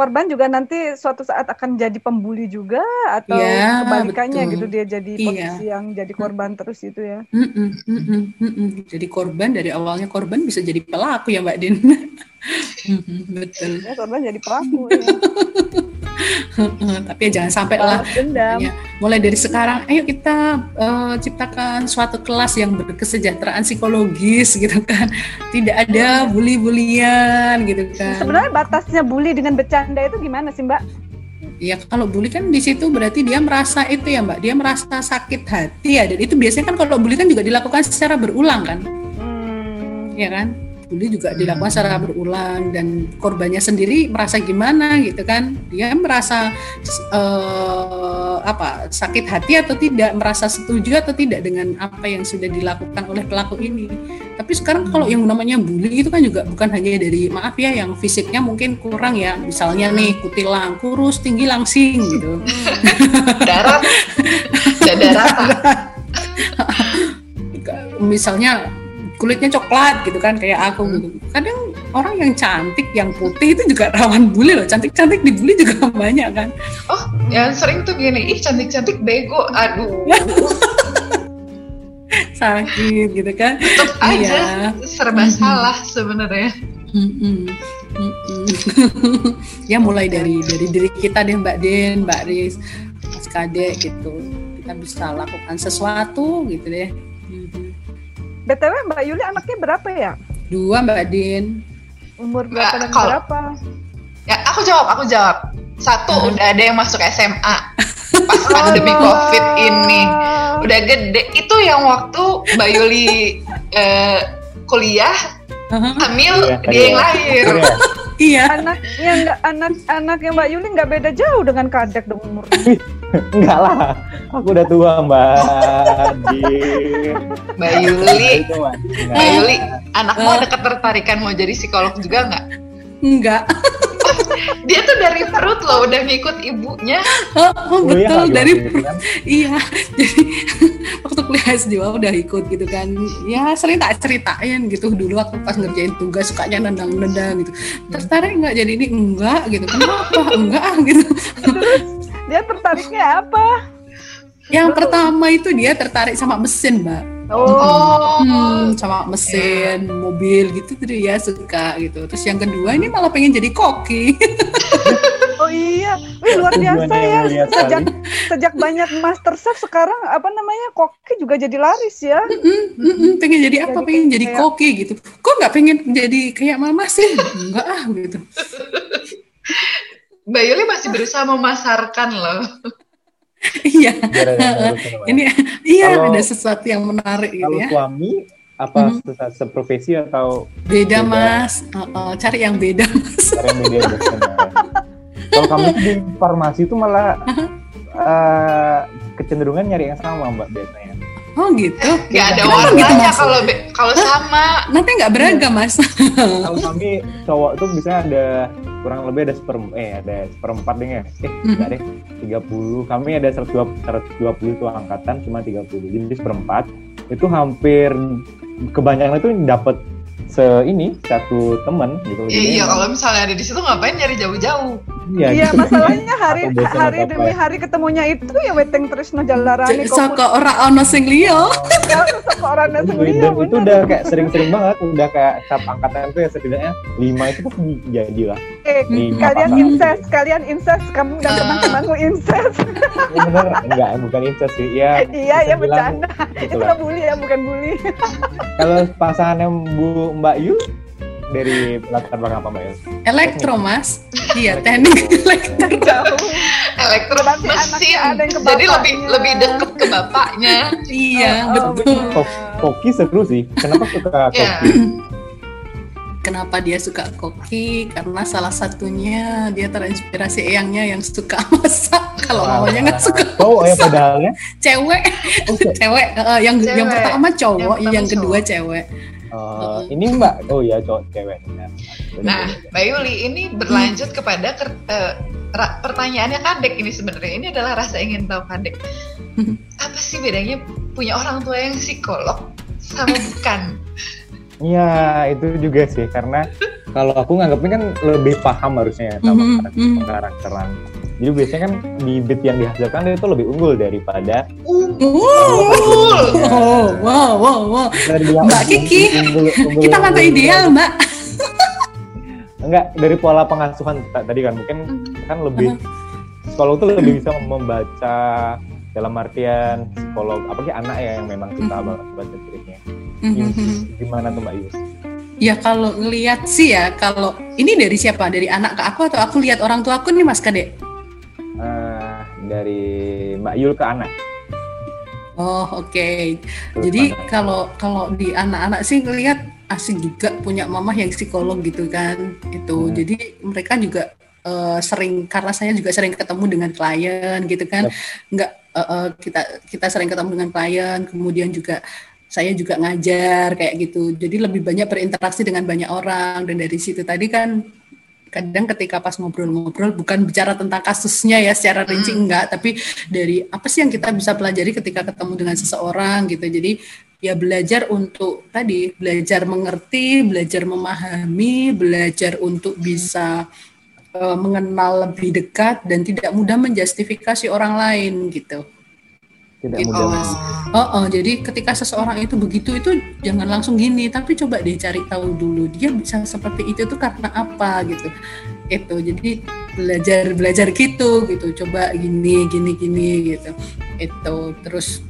[SPEAKER 1] korban juga nanti suatu saat akan jadi pembuli juga atau
[SPEAKER 4] Ya,
[SPEAKER 1] kebalikannya
[SPEAKER 4] betul.
[SPEAKER 1] gitu dia jadi
[SPEAKER 4] Iya.
[SPEAKER 1] posisi yang jadi korban terus itu ya.
[SPEAKER 4] Mm-mm, mm-mm, mm-mm. jadi korban dari awalnya korban bisa jadi pelaku ya mbak Din betul
[SPEAKER 1] Ya, korban jadi pelaku ya.
[SPEAKER 4] Tapi ya jangan sampai lah. Ya, mulai dari sekarang, ayo kita eh, ciptakan suatu kelas yang berkesejahteraan psikologis gitu kan. Tidak ada bully-bulian gitu kan.
[SPEAKER 1] Sebenarnya batasnya bully dengan bercanda itu gimana sih Mbak?
[SPEAKER 4] Ya kalau bully kan di situ berarti dia merasa itu ya Mbak, dia merasa sakit hati ya. Dan itu biasanya kan kalau bully kan juga dilakukan secara berulang kan,
[SPEAKER 1] Hmm,
[SPEAKER 4] ya kan? Bully juga dilakukan secara berulang dan korbannya sendiri merasa gimana gitu kan? Dia merasa eh, apa sakit hati atau tidak, merasa setuju atau tidak dengan apa yang sudah dilakukan oleh pelaku ini. Tapi sekarang kalau yang namanya bully itu kan juga bukan hanya dari maaf ya yang fisiknya mungkin kurang ya, misalnya nih kutilang, kurus, tinggi, langsing gitu.
[SPEAKER 2] Darat. Dada rata.
[SPEAKER 4] misalnya kulitnya coklat gitu kan kayak aku gitu. Kadang orang yang cantik, yang putih itu juga rawan bully loh. Cantik-cantik dibully juga banyak kan.
[SPEAKER 2] Oh, yang sering tuh gini, ih cantik-cantik bego. Aduh.
[SPEAKER 4] Sakit gitu kan.
[SPEAKER 2] Tetep aja
[SPEAKER 4] Iya.
[SPEAKER 2] serba salah sebenarnya.
[SPEAKER 4] Ya mulai dari dari diri kita deh Mbak Din, Mbak Riz, Mas Kade gitu. Kita bisa lakukan sesuatu gitu deh.
[SPEAKER 1] BTW Mbak Yuli anaknya berapa ya?
[SPEAKER 4] Dua Mbak Din.
[SPEAKER 1] Umur
[SPEAKER 2] Mbak,
[SPEAKER 1] berapa dan
[SPEAKER 2] kalau-
[SPEAKER 1] berapa?
[SPEAKER 2] Ya, aku jawab, aku jawab. Satu,
[SPEAKER 4] Hmm.
[SPEAKER 2] udah ada yang masuk SMA pas pandemi COVID ini. Udah gede. Itu yang waktu Mbak Yuli eh, kuliah,
[SPEAKER 4] Aha.
[SPEAKER 2] hamil,
[SPEAKER 3] Iya,
[SPEAKER 2] dia yang
[SPEAKER 3] iya.
[SPEAKER 2] lahir.
[SPEAKER 3] Iya.
[SPEAKER 4] iya
[SPEAKER 1] Anaknya nggak anak anaknya Mbak Yuli nggak beda jauh dengan kadek dong umurnya.
[SPEAKER 3] Enggak lah, aku udah tua mbak.
[SPEAKER 2] Mbak Yuli,
[SPEAKER 3] Itu, Mbak.
[SPEAKER 2] Mbak Yuli, anakmu ada ketertarikan mau jadi psikolog juga nggak?
[SPEAKER 4] Enggak.
[SPEAKER 2] Dia tuh dari perut loh udah ngikut ibunya.
[SPEAKER 4] oh, oh,
[SPEAKER 3] Oh, iya,
[SPEAKER 4] betul dari
[SPEAKER 3] gitu kan.
[SPEAKER 4] iya jadi waktu kuliah S2 udah ikut gitu kan. Ya sering tak ceritain gitu. Dulu waktu pas ngerjain tugas sukanya nendang-nendang gitu. Tertarik nggak jadi ini? Enggak gitu. Kenapa? Enggak ah gitu.
[SPEAKER 1] Dia tertariknya apa?
[SPEAKER 4] yang pertama itu dia tertarik sama mesin mbak
[SPEAKER 1] Oh,
[SPEAKER 4] Hmm, sama mesin, mobil gitu tuh dia suka gitu. Terus yang kedua ini malah pengen jadi koki.
[SPEAKER 1] oh iya. Wih, luar biasa ya. Sejak sejak banyak master chef sekarang apa namanya koki juga jadi laris ya.
[SPEAKER 4] Mm, mm, mm, pengen jadi apa?
[SPEAKER 1] Jadi
[SPEAKER 4] Pengen jadi
[SPEAKER 1] kayak-
[SPEAKER 4] koki gitu. Kok nggak pengen jadi kayak mama sih? Enggak ah gitu.
[SPEAKER 2] Mbak Yuli masih berusaha memasarkan loh.
[SPEAKER 4] Iya. Ini iya
[SPEAKER 3] Kalau-
[SPEAKER 4] ada sesuatu yang menarik gitu
[SPEAKER 3] Kalau
[SPEAKER 4] ya.
[SPEAKER 3] suami apa
[SPEAKER 4] Mhm.
[SPEAKER 3] se- seprofesi atau
[SPEAKER 4] Beda
[SPEAKER 3] beda.
[SPEAKER 4] mas. Uh, uh, cari yang beda mas.
[SPEAKER 3] cara yang beda? Kalau kamu tuh di farmasi itu malah eh, kecenderungan nyari yang sama mbak biasanya.
[SPEAKER 4] Oh gitu.
[SPEAKER 2] Gak ada
[SPEAKER 4] Kenapa gitu, Mas?
[SPEAKER 2] kalau kalau sama.
[SPEAKER 4] Nanti nggak beragam mas.
[SPEAKER 3] Kalau kami cowok tuh bisa ada kurang lebih ada seperem eh ada seperempat deh ya. Eh enggak deh 30. Kami ada 120 120 itu angkatan cuma 30. Jadi seperempat itu hampir kebanyakan itu dapat se ini satu teman gitu.
[SPEAKER 2] Iya, iya kalau misalnya ada di situ ngapain nyari jauh-jauh?
[SPEAKER 3] Iya,
[SPEAKER 1] Iya,
[SPEAKER 3] gitu.
[SPEAKER 1] masalahnya hari hari demi hari ketemunya itu ya weteng Trisno Jalarani kok
[SPEAKER 4] Saka ora ono sing liya.
[SPEAKER 1] orang
[SPEAKER 3] Dan
[SPEAKER 1] sendiri
[SPEAKER 3] itu udah kayak sering-sering banget, udah kayak setiap angkatan tuh ya setidaknya lima itu tuh jadi lah.
[SPEAKER 1] Eh,
[SPEAKER 3] Lima
[SPEAKER 1] kalian
[SPEAKER 3] pasangan.
[SPEAKER 1] incest, kalian incest, kamu dan
[SPEAKER 2] Ah.
[SPEAKER 1] teman-temanmu incest.
[SPEAKER 3] Ya bener, enggak, bukan incest sih. Ya,
[SPEAKER 1] Iya,
[SPEAKER 3] bisa
[SPEAKER 1] ya
[SPEAKER 3] bilang
[SPEAKER 1] bercanda.
[SPEAKER 3] gitu
[SPEAKER 1] Itu
[SPEAKER 3] lah.
[SPEAKER 1] bully ya, bukan bully.
[SPEAKER 3] Kalau pasangannya Bu Mbak Yu dari latar belakang apa Mbak Yu?
[SPEAKER 4] Elektro mas. Iya teknik elektro.
[SPEAKER 2] Elektro
[SPEAKER 1] Berarti
[SPEAKER 2] mesin.
[SPEAKER 1] anaknya ada yang ke
[SPEAKER 2] Jadi lebih
[SPEAKER 1] bapaknya.
[SPEAKER 2] lebih deket ke bapaknya.
[SPEAKER 4] Iya
[SPEAKER 1] Oh,
[SPEAKER 4] betul.
[SPEAKER 3] Kok- Koki seru sih. Kenapa suka koki?
[SPEAKER 2] Ya.
[SPEAKER 4] Kenapa dia suka koki? Karena salah satunya dia terinspirasi eyangnya yang suka masak. Kalau
[SPEAKER 3] Wah.
[SPEAKER 4] mamanya nggak suka
[SPEAKER 3] Oh, ya
[SPEAKER 4] masak.
[SPEAKER 3] padahalnya.
[SPEAKER 4] Cewek,
[SPEAKER 3] Oke.
[SPEAKER 4] cewek. eh, yang yang
[SPEAKER 2] Cewek.
[SPEAKER 4] pertama cowok,
[SPEAKER 2] Yang
[SPEAKER 4] yang,
[SPEAKER 2] pertama
[SPEAKER 4] kedua
[SPEAKER 2] cowok.
[SPEAKER 4] cewek.
[SPEAKER 3] Eh, ini Mbak, oh ya cowok cewek.
[SPEAKER 2] Nah, Mbak Yuli ini berlanjut kepada ker- eh, ra- pertanyaannya Kadek ini sebenarnya. Ini adalah rasa ingin tahu Kadek. Apa sih bedanya punya orang tua yang psikolog sama bukan?
[SPEAKER 3] Iya, itu juga sih karena kalau aku nganggapnya kan lebih paham harusnya ya sama
[SPEAKER 4] Mhm,
[SPEAKER 3] karakter-
[SPEAKER 4] mhm.
[SPEAKER 3] karakteran. Jadi biasanya kan bibit yang dihasilkan itu lebih unggul daripada
[SPEAKER 2] Unggul.
[SPEAKER 4] Oh, wow, wow, wow. Mbak Kiki,
[SPEAKER 3] unggul- unggul-
[SPEAKER 4] Kita mata
[SPEAKER 3] unggul-
[SPEAKER 4] ideal, Mbak.
[SPEAKER 3] Enggak, dari pola pengasuhan ta- tadi kan mungkin kan lebih psikolog tuh lebih bisa membaca dalam artian psikolog apalagi anak ya yang memang suka
[SPEAKER 4] Mhm.
[SPEAKER 3] banget baca ceritanya.
[SPEAKER 4] Mhm.
[SPEAKER 3] Gimana tuh Mbak Yus?
[SPEAKER 4] Ya kalau ngelihat sih ya, kalau ini dari siapa? Dari anak ke aku atau aku lihat orang tua aku nih Mas Kadek?
[SPEAKER 3] Eh, dari Mbak Yul ke anak.
[SPEAKER 4] Oh oke.
[SPEAKER 3] Terus
[SPEAKER 4] Jadi kalau kalau di anak-anak sih ngelihat asik juga punya mamah yang psikolog gitu kan. Itu.
[SPEAKER 3] Hmm.
[SPEAKER 4] Jadi mereka juga eh, sering karena saya juga sering ketemu dengan klien gitu kan. Nggak eh, eh, kita kita sering ketemu dengan klien, kemudian juga saya juga ngajar kayak gitu. Jadi lebih banyak berinteraksi dengan banyak orang dan dari situ tadi kan kadang ketika pas ngobrol-ngobrol bukan bicara tentang kasusnya ya secara rinci
[SPEAKER 2] Hmm.
[SPEAKER 4] enggak. Tapi dari apa sih yang kita bisa pelajari ketika ketemu dengan seseorang gitu. Jadi ya belajar untuk tadi belajar mengerti belajar memahami belajar untuk bisa eh, mengenal lebih dekat dan tidak mudah menjustifikasi orang lain gitu
[SPEAKER 3] Tidak
[SPEAKER 4] Gitu,
[SPEAKER 3] mudah.
[SPEAKER 4] Mas. Oh, oh, jadi ketika seseorang itu begitu itu jangan langsung gini, tapi coba deh cari tahu dulu dia bisa seperti itu tuh karena apa gitu. Itu jadi belajar belajar gitu gitu. Coba gini gini gini gitu. Itu terus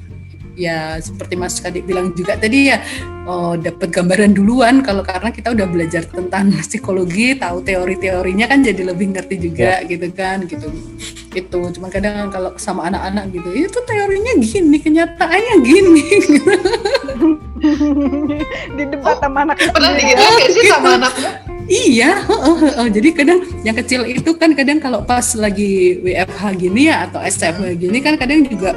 [SPEAKER 4] ya seperti Mas Kadik bilang juga tadi ya oh, dapat gambaran duluan kalau karena kita udah belajar tentang psikologi, tahu teori-teorinya kan jadi lebih ngerti juga gitu kan gitu itu cuma kadang kalau sama anak-anak gitu itu teorinya gini kenyataannya gini
[SPEAKER 1] di debat sama anak
[SPEAKER 2] Pernah
[SPEAKER 1] sendiri.
[SPEAKER 2] digituin gak sih sama anakmu?
[SPEAKER 4] Iya, uh, uh, uh. jadi kadang yang kecil itu kan kadang kalau pas lagi WFH gini ya atau SFH gini kan kadang juga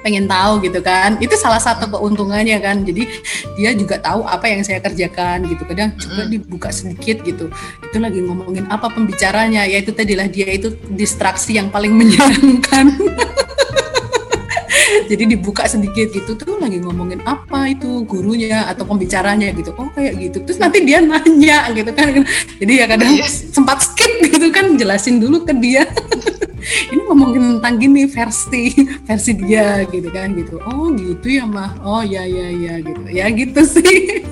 [SPEAKER 4] pengen tahu gitu kan. Itu salah satu keuntungannya kan. Jadi dia juga tahu apa yang saya kerjakan gitu. Kadang coba dibuka sedikit gitu. Itu lagi ngomongin apa pembicaranya. Ya itu tadilah dia itu distraksi yang paling menyenangkan jadi dibuka sedikit gitu tuh lagi ngomongin apa itu gurunya atau pembicaranya gitu. Oh kayak gitu. Terus nanti dia nanya gitu kan. Jadi ya kadang yes. sempat skip gitu kan jelasin dulu ke dia. Ini ngomongin tentang gini versi versi dia gitu kan gitu. Oh gitu ya mah oh ya ya ya gitu. Ya gitu sih.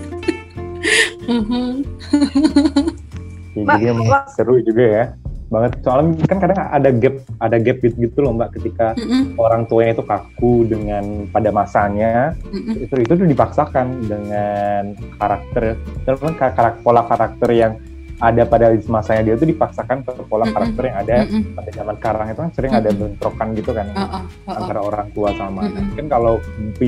[SPEAKER 3] Ya, jadi emang seru juga ya banget soalnya kan kadang ada gap ada gap gitu, gitu loh mbak ketika mm -hmm. orang tuanya itu kaku dengan pada masanya mm -hmm. itu itu tuh dipaksakan dengan karakter terus karakter pola karakter yang ada pada masanya dia tuh dipaksakan ke pola mm -mm. karakter yang ada mm -mm. pada zaman sekarang itu kan sering mm -mm. ada bentrokan gitu kan uh, uh, uh, uh. antara orang tua sama anak. Mm -mm. Mungkin kalau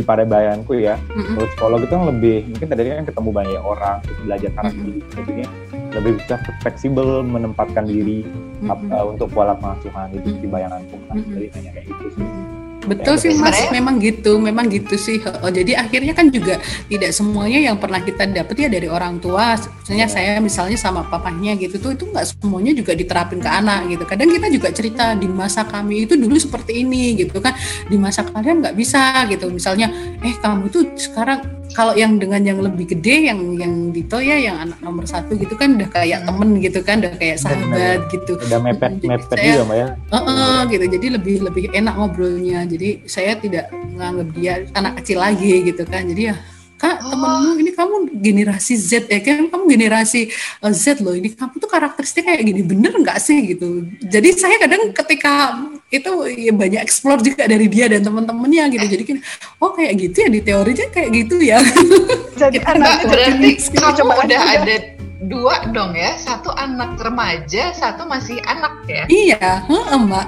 [SPEAKER 3] pada bayanku ya, mm -mm. psikolog itu kan lebih mungkin tadi kan ketemu banyak orang, belajar karakter mm -mm. jadinya lebih bisa fleksibel menempatkan diri mm -mm. uh, untuk pola pengasuhan itu di bayanganku kan. Mm -mm. Jadi hanya kayak gitu sih.
[SPEAKER 4] Betul sih Mas, memang gitu, memang gitu sih. Oh, jadi akhirnya kan juga tidak semuanya yang pernah kita dapat ya dari orang tua. Misalnya yeah. saya misalnya sama papahnya gitu tuh itu nggak semuanya juga diterapin ke anak gitu. Kadang kita juga cerita di masa kami itu dulu seperti ini gitu kan. Di masa kalian nggak bisa gitu. Misalnya, eh kamu itu sekarang kalau yang dengan yang lebih gede yang yang Dito ya yang anak nomor satu gitu kan udah kayak hmm. temen gitu kan udah kayak sahabat udah, gitu.
[SPEAKER 3] Udah mepet jadi mepet saya, juga mbak ya?
[SPEAKER 4] Uh, uh, gitu. Jadi lebih lebih enak ngobrolnya. Jadi saya tidak menganggap dia anak kecil lagi gitu kan. Jadi ya kak oh. temenmu ini kamu generasi Z ya kan kamu generasi uh, Z loh. Ini kamu tuh karakteristik kayak gini. Bener nggak sih? Gitu. Jadi saya kadang ketika itu ya banyak explore juga dari dia dan teman-temannya gitu. Jadi kan oh kayak gitu ya di teorinya kayak gitu ya.
[SPEAKER 2] Jadi anak berarti kamu coba udah ada dua dong ya. Satu anak remaja satu masih anak ya.
[SPEAKER 4] Iya. Mbak.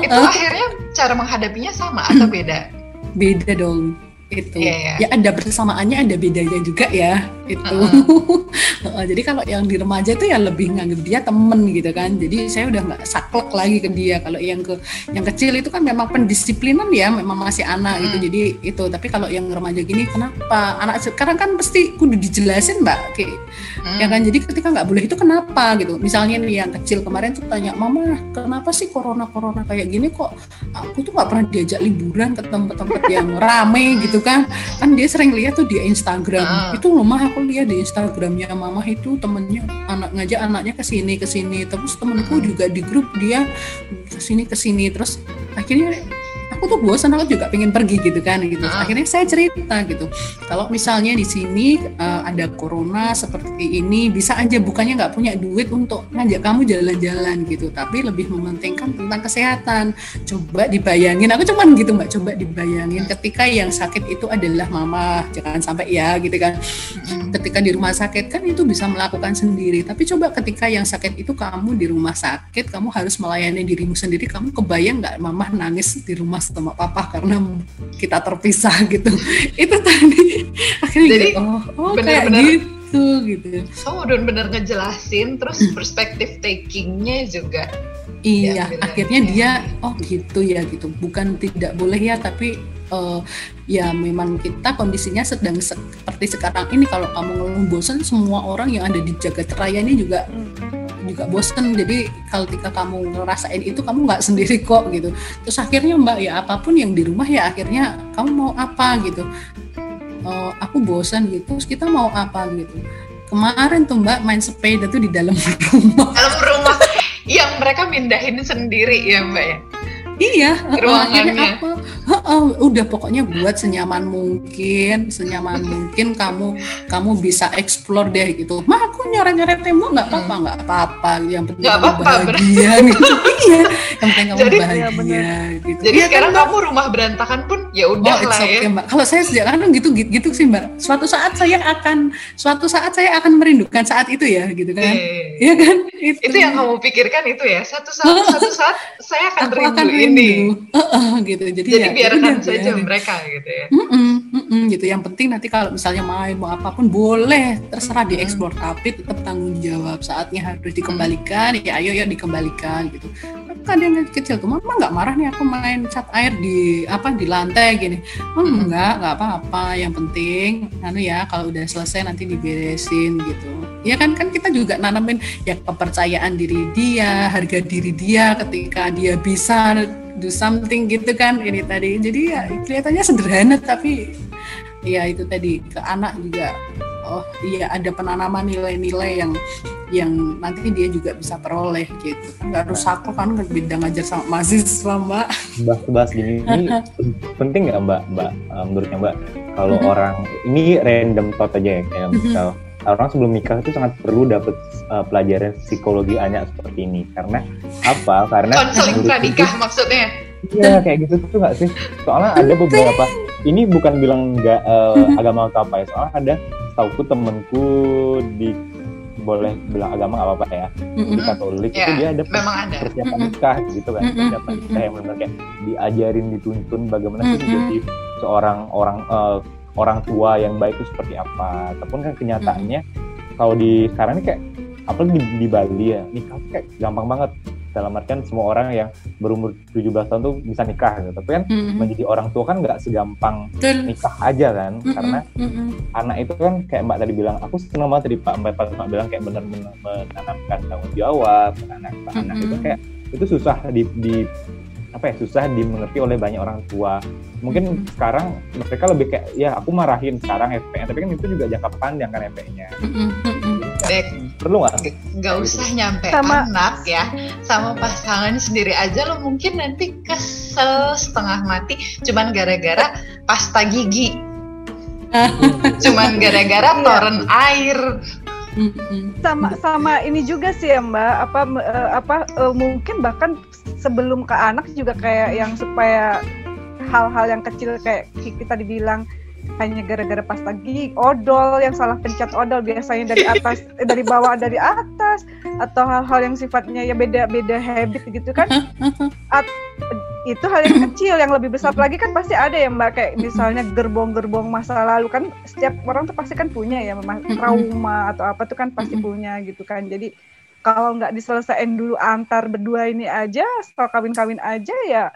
[SPEAKER 2] Itu akhirnya cara menghadapinya sama atau beda?
[SPEAKER 4] Beda dong itu yeah, yeah. ya ada bersamaannya ada bedanya juga ya itu uh -uh. jadi kalau yang di remaja itu ya lebih nganggap dia temen gitu kan. Jadi saya udah nggak saklek lagi ke dia. Kalau yang ke yang kecil itu kan memang pendisiplinan ya memang masih anak gitu. Jadi itu tapi kalau yang remaja gini kenapa? Anak sekarang kan pasti kudu dijelasin mbak kayak hmm. ya kan? Jadi ketika nggak boleh itu kenapa gitu? Misalnya nih yang kecil kemarin tuh tanya mama kenapa sih corona corona kayak gini kok? Aku tuh nggak pernah diajak liburan ke tempat-tempat yang rame gitu gitu kan. Kan dia sering lihat tuh di Instagram. Uh. itu rumah aku lihat di Instagramnya mama itu temennya anak ngajak anaknya ke sini ke sini. Terus temenku juga di grup dia ke sini ke sini terus akhirnya aku tuh bosan aku juga pengen pergi gitu kan gitu. Akhirnya saya cerita gitu kalau misalnya di sini uh, ada corona seperti ini bisa aja bukannya nggak punya duit untuk ngajak kamu jalan-jalan gitu tapi lebih mementingkan tentang kesehatan. Coba dibayangin aku cuman gitu mbak coba dibayangin ketika yang sakit itu adalah mama jangan sampai ya gitu kan. Ketika di rumah sakit kan itu bisa melakukan sendiri tapi coba ketika yang sakit itu kamu di rumah sakit kamu harus melayani dirimu sendiri kamu kebayang nggak mama nangis di rumah sama papa karena kita terpisah gitu. Itu tadi. Akhirnya
[SPEAKER 2] jadi
[SPEAKER 4] gitu,
[SPEAKER 2] oh, oh bener, kayak bener, gitu gitu. So udah bener ngejelasin terus hmm. perspektif takingnya juga
[SPEAKER 4] iya ya, akhirnya dia oh gitu ya gitu. Bukan tidak boleh ya tapi uh, ya memang kita kondisinya sedang seperti sekarang ini kalau kamu ngeluh bosan semua orang yang ada di jagat raya ini juga hmm juga bosen. Jadi kalau ketika kamu ngerasain itu kamu nggak sendiri kok gitu. Terus akhirnya mbak ya apa pun yang di rumah ya akhirnya kamu mau apa gitu. Uh, aku bosan gitu. Terus kita mau apa gitu. Kemarin tuh mbak main sepeda tuh di dalam rumah.
[SPEAKER 2] Dalam rumah. Yang mereka mindahin sendiri ya mbak ya?
[SPEAKER 4] Iya, ruangannya. Apa? Uh, udah pokoknya buat senyaman mungkin, senyaman mungkin kamu kamu bisa explore deh gitu. Mah aku nyoret-nyoret tembok nggak apa-apa, hmm. nggak apa-apa. Yang penting gak kamu apa -apa, bahagia gitu. iya, yang penting kamu jadi, bahagia ya,
[SPEAKER 2] gitu. Jadi ya, sekarang kan, kamu rumah berantakan pun ya udah oh, lah okay,
[SPEAKER 4] ya. Mbak. Kalau saya sejak kan gitu, gitu gitu sih Mbak. Suatu saat saya akan suatu saat saya akan merindukan saat itu ya gitu kan. Iya
[SPEAKER 2] eh, kan? Itu. itu yang kamu pikirkan itu ya. Satu saat satu saat saya akan rindu ini.
[SPEAKER 4] Uh, uh, gitu. Jadi,
[SPEAKER 2] Jadi ya, biarkan saja biarin. mereka gitu ya.
[SPEAKER 4] Mm -mm, mm -mm, gitu. Yang penting nanti kalau misalnya main mau apa pun boleh. Terserah mm -hmm. dieksplor tapi tetap tanggung jawab. Saatnya harus dikembalikan. Ya ayo ya dikembalikan gitu kan yang kecil tuh. Mama nggak marah nih aku main cat air di apa di lantai gini. Oh enggak nggak apa-apa. Yang penting anu ya kalau udah selesai nanti diberesin gitu. Ya kan? Kan kita juga nanamin ya kepercayaan diri dia harga diri dia ketika dia bisa do something gitu kan ini tadi. Jadi ya kelihatannya sederhana tapi ya itu tadi ke anak juga oh iya ada penanaman nilai-nilai yang yang nanti dia juga bisa peroleh gitu. Nggak harus aku kan beda ngajar sama mahasiswa mbak.
[SPEAKER 3] Bahas bahas gini ini penting nggak mbak? Mbak uh, menurutnya mbak kalau mm-hmm. orang ini random thought aja ya kayak mm-hmm. misal orang sebelum nikah itu sangat perlu dapat uh, pelajaran psikologi anak seperti ini. Karena apa? Karena
[SPEAKER 2] konseling pranikah maksudnya?
[SPEAKER 3] Iya kayak gitu tuh nggak sih? Soalnya ada beberapa ini bukan bilang nggak uh, agama atau apa ya soalnya ada tauku temenku di boleh bilang agama nggak apa-apa ya mm-hmm. di Katolik yeah, itu dia ada,
[SPEAKER 2] ada.
[SPEAKER 3] persiapan nikah gitu kan mm-hmm. persiapan nikah yang benar kayak diajarin dituntun bagaimana mm-hmm. sih jadi seorang orang uh, orang tua yang baik itu seperti apa ataupun kan kenyataannya mm-hmm. kalau di sekarang ini kayak apalagi di, di Bali ya nikah kayak gampang banget dalam artian semua orang yang berumur 17 tahun tuh bisa nikah gitu. Tapi kan mm-hmm. menjadi orang tua kan nggak segampang Betul. nikah aja kan. Mm-hmm. Karena mm-hmm. anak itu kan kayak Mbak tadi bilang, aku senang banget tadi Pak Mbak Mbak bilang kayak benar-benar menanamkan tanggung jawab, anak mm-hmm. anak itu kayak itu susah di, di apa ya susah dimengerti oleh banyak orang tua. Mungkin mm-hmm. sekarang mereka lebih kayak ya aku marahin sekarang efeknya, tapi kan itu juga jangka panjang kan efeknya. Mm-hmm
[SPEAKER 2] perlu nggak? Nggak usah nyampe sama, anak ya, sama pasangan sendiri aja lo mungkin nanti kesel setengah mati, cuman gara-gara pasta gigi, cuman gara-gara iya. toren air.
[SPEAKER 1] Sama sama ini juga sih ya Mbak, apa uh, apa uh, mungkin bahkan sebelum ke anak juga kayak yang supaya hal-hal yang kecil kayak kita dibilang hanya gara-gara pas lagi odol yang salah pencet odol biasanya dari atas eh, dari bawah dari atas. Atau hal-hal yang sifatnya ya beda-beda habit gitu kan. At, itu hal yang kecil yang lebih besar. Lagi kan pasti ada ya mbak. Kayak misalnya gerbong-gerbong masa lalu kan setiap orang tuh pasti kan punya ya trauma atau apa tuh kan pasti punya gitu kan. Jadi kalau nggak diselesaikan dulu antar berdua ini aja setelah kawin-kawin aja ya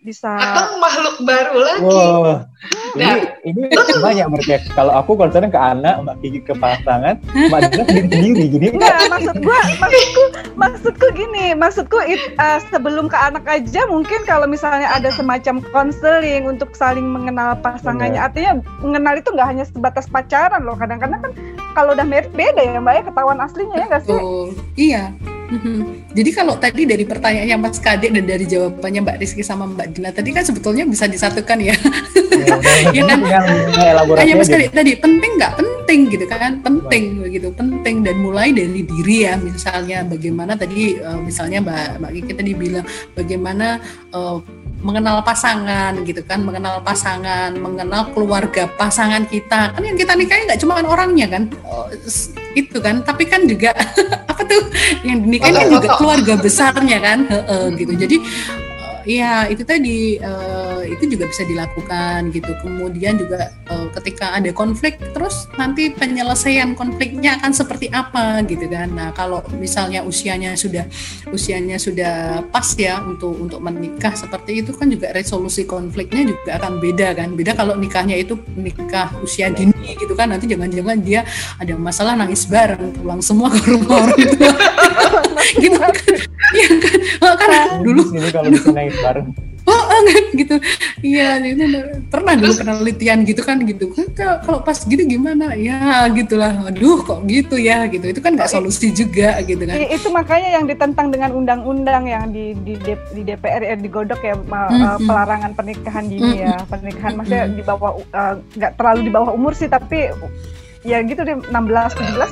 [SPEAKER 1] bisa
[SPEAKER 2] atau makhluk baru lagi. Wow.
[SPEAKER 3] Nah, ini, ini banyak berarti. Kalau aku concern ke anak, Mbak Kiki ke pasangan, Mbak Dina sendiri sendiri gini.
[SPEAKER 1] Enggak, maksud gua, maksudku, maksudku gini, maksudku it, uh, sebelum ke anak aja mungkin kalau misalnya ada semacam konseling untuk saling mengenal pasangannya, Benar. artinya mengenal itu nggak hanya sebatas pacaran loh. Kadang-kadang kan kalau udah married beda ya Mbak ya ketahuan aslinya ya nggak sih?
[SPEAKER 4] Oh, iya. Jadi kalau tadi dari pertanyaannya Mas Kadek dan dari jawabannya Mbak Rizky sama Mbak Dina tadi kan sebetulnya bisa disatukan ya. ya kan? Hanya Mas Kadek tadi penting nggak penting gitu kan? Penting begitu, penting dan mulai dari diri ya. Misalnya bagaimana tadi uh, misalnya Mbak Mbak Kiki tadi bilang bagaimana uh, mengenal pasangan gitu kan, mengenal pasangan, mengenal keluarga pasangan kita. Kan yang kita nikahi nggak cuma orangnya kan, oh, itu kan, tapi kan juga apa tuh? Yang dinikahi kan juga keluarga besarnya kan, gitu. Jadi Iya, itu tadi uh, itu juga bisa dilakukan gitu. Kemudian juga uh, ketika ada konflik, terus nanti penyelesaian konfliknya akan seperti apa gitu kan. Nah, kalau misalnya usianya sudah usianya sudah pas ya untuk untuk menikah seperti itu kan juga resolusi konfliknya juga akan beda kan. Beda kalau nikahnya itu nikah usia dini gitu kan. Nanti jangan-jangan dia ada masalah nangis bareng pulang semua ke rumah orang tua. gitu kan. Iya kan. Kan dulu
[SPEAKER 3] kalau bisa nangis bareng.
[SPEAKER 4] Oh enggak gitu. Iya itu pernah dulu penelitian gitu kan gitu. Kan kalau pas gitu gimana? Ya gitulah. Aduh kok gitu ya gitu. Itu kan nggak solusi juga gitu kan.
[SPEAKER 1] itu makanya yang ditentang dengan undang-undang yang di di, di DPR ya digodok ya mm-hmm. pelarangan pernikahan dini ya. Pernikahan maksudnya di bawah eh, nggak uh, terlalu di bawah umur sih tapi ya gitu deh 16 17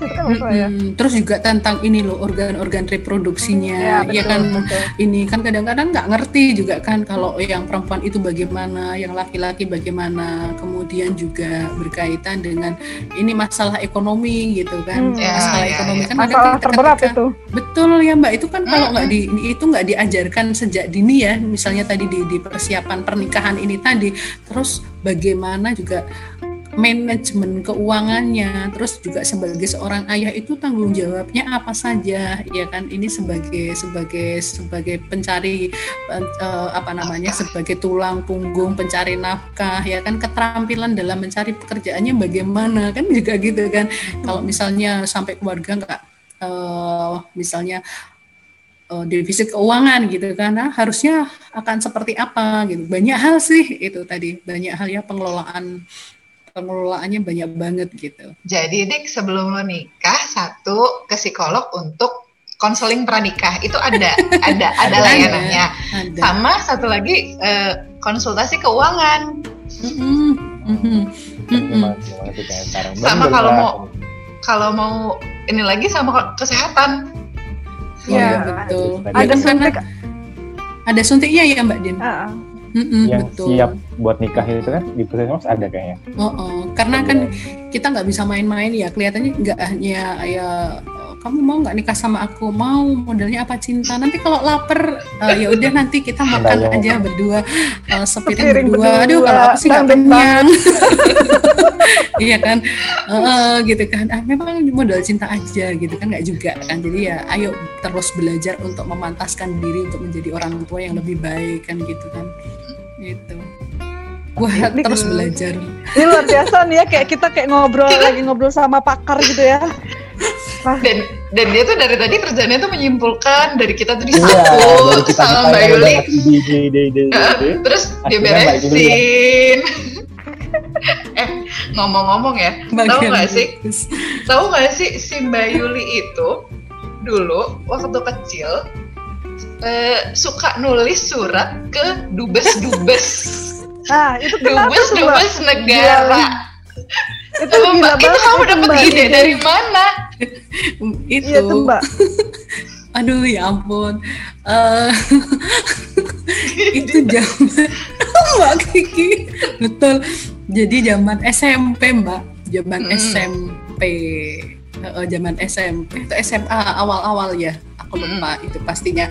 [SPEAKER 1] gitu kan maksudnya ya.
[SPEAKER 4] Mm-mm. Terus juga tentang ini loh organ-organ reproduksinya,
[SPEAKER 1] Ya,
[SPEAKER 4] ya kan
[SPEAKER 1] betul.
[SPEAKER 4] ini kan kadang-kadang nggak ngerti juga kan kalau yang perempuan itu bagaimana, yang laki-laki bagaimana, kemudian juga berkaitan dengan ini masalah ekonomi gitu kan,
[SPEAKER 1] Hmm.
[SPEAKER 2] Ya,
[SPEAKER 4] masalah
[SPEAKER 2] ya,
[SPEAKER 4] ekonomi
[SPEAKER 2] ya.
[SPEAKER 4] kan
[SPEAKER 1] Masalah
[SPEAKER 4] kadang
[SPEAKER 1] terberat
[SPEAKER 4] ketika-
[SPEAKER 1] itu.
[SPEAKER 4] Betul ya Mbak, itu kan kalau nggak di itu nggak diajarkan sejak dini ya, misalnya tadi di, di persiapan pernikahan ini tadi, terus bagaimana juga manajemen keuangannya, terus juga sebagai seorang ayah itu tanggung jawabnya apa saja, ya kan? Ini sebagai sebagai sebagai pencari eh, apa namanya, sebagai tulang punggung pencari nafkah, ya kan? Keterampilan dalam mencari pekerjaannya bagaimana kan juga gitu kan? Kalau misalnya sampai keluarga nggak eh, misalnya eh, defisit keuangan gitu kan nah, harusnya akan seperti apa gitu banyak hal sih itu tadi banyak hal ya pengelolaan pengelolaannya banyak banget gitu.
[SPEAKER 2] Jadi Dik sebelum lo nikah satu ke psikolog untuk konseling pranikah. Itu ada ada ada layanannya.
[SPEAKER 4] ada.
[SPEAKER 2] Sama satu lagi eh, konsultasi keuangan.
[SPEAKER 4] Mhm,
[SPEAKER 3] tuh kayak sekarang?
[SPEAKER 2] Sama kalau mau kalau mau ini lagi sama kesehatan.
[SPEAKER 4] Oh,
[SPEAKER 1] Ya,
[SPEAKER 4] iya, betul.
[SPEAKER 3] ada
[SPEAKER 1] suntik.
[SPEAKER 4] ada suntiknya ya Mbak Din. Mm-mm,
[SPEAKER 3] yang
[SPEAKER 4] betul.
[SPEAKER 3] siap buat nikah itu kan di puskesmas ada kayaknya.
[SPEAKER 4] Oh, oh. karena kan kita nggak bisa main-main ya kelihatannya nggak hanya ya kamu mau nggak nikah sama aku? Mau modelnya apa cinta? Nanti kalau lapar eh, ya udah nanti kita makan
[SPEAKER 3] Bayang.
[SPEAKER 4] aja berdua eh, sepiring
[SPEAKER 1] Sepiring
[SPEAKER 4] berdua. aduh
[SPEAKER 1] berdua,
[SPEAKER 4] kalau aku sih nggak kenyang. Iya kan? Eh, gitu kan. Ah, memang modal cinta aja gitu kan nggak juga kan. Jadi ya ayo terus belajar untuk memantaskan diri untuk menjadi orang tua yang lebih baik kan gitu kan gitu wah
[SPEAKER 1] Ini
[SPEAKER 4] terus belajar
[SPEAKER 1] Ini luar biasa nih ya kayak kita kayak ngobrol lagi ngobrol sama pakar gitu ya.
[SPEAKER 2] Dan dan dia tuh dari tadi kerjanya tuh menyimpulkan dari kita tuh
[SPEAKER 3] Iya, dari kita
[SPEAKER 2] sama Mbak Yuli. Terus dia beresin. eh ngomong-ngomong ya, tahu nggak sih? Tahu nggak sih si Mbak Yuli itu dulu waktu kecil eh, suka nulis surat ke dubes-dubes,
[SPEAKER 1] Nah, itu
[SPEAKER 2] dubes-dubes negara.
[SPEAKER 1] Itu
[SPEAKER 2] Coba,
[SPEAKER 1] gila
[SPEAKER 2] Mbak, itu
[SPEAKER 1] banget
[SPEAKER 2] kamu
[SPEAKER 1] itu,
[SPEAKER 2] dapat
[SPEAKER 1] Mbak.
[SPEAKER 2] ide dari mana?
[SPEAKER 4] itu.
[SPEAKER 1] Iya tuh, Mbak.
[SPEAKER 4] aduh ya ampun. Eh, itu zaman mbak Kiki. Betul. Jadi zaman SMP mbak. Zaman
[SPEAKER 2] Hmm.
[SPEAKER 4] SMP Eh, zaman SMP itu SMA awal-awal ya. Aku lupa itu pastinya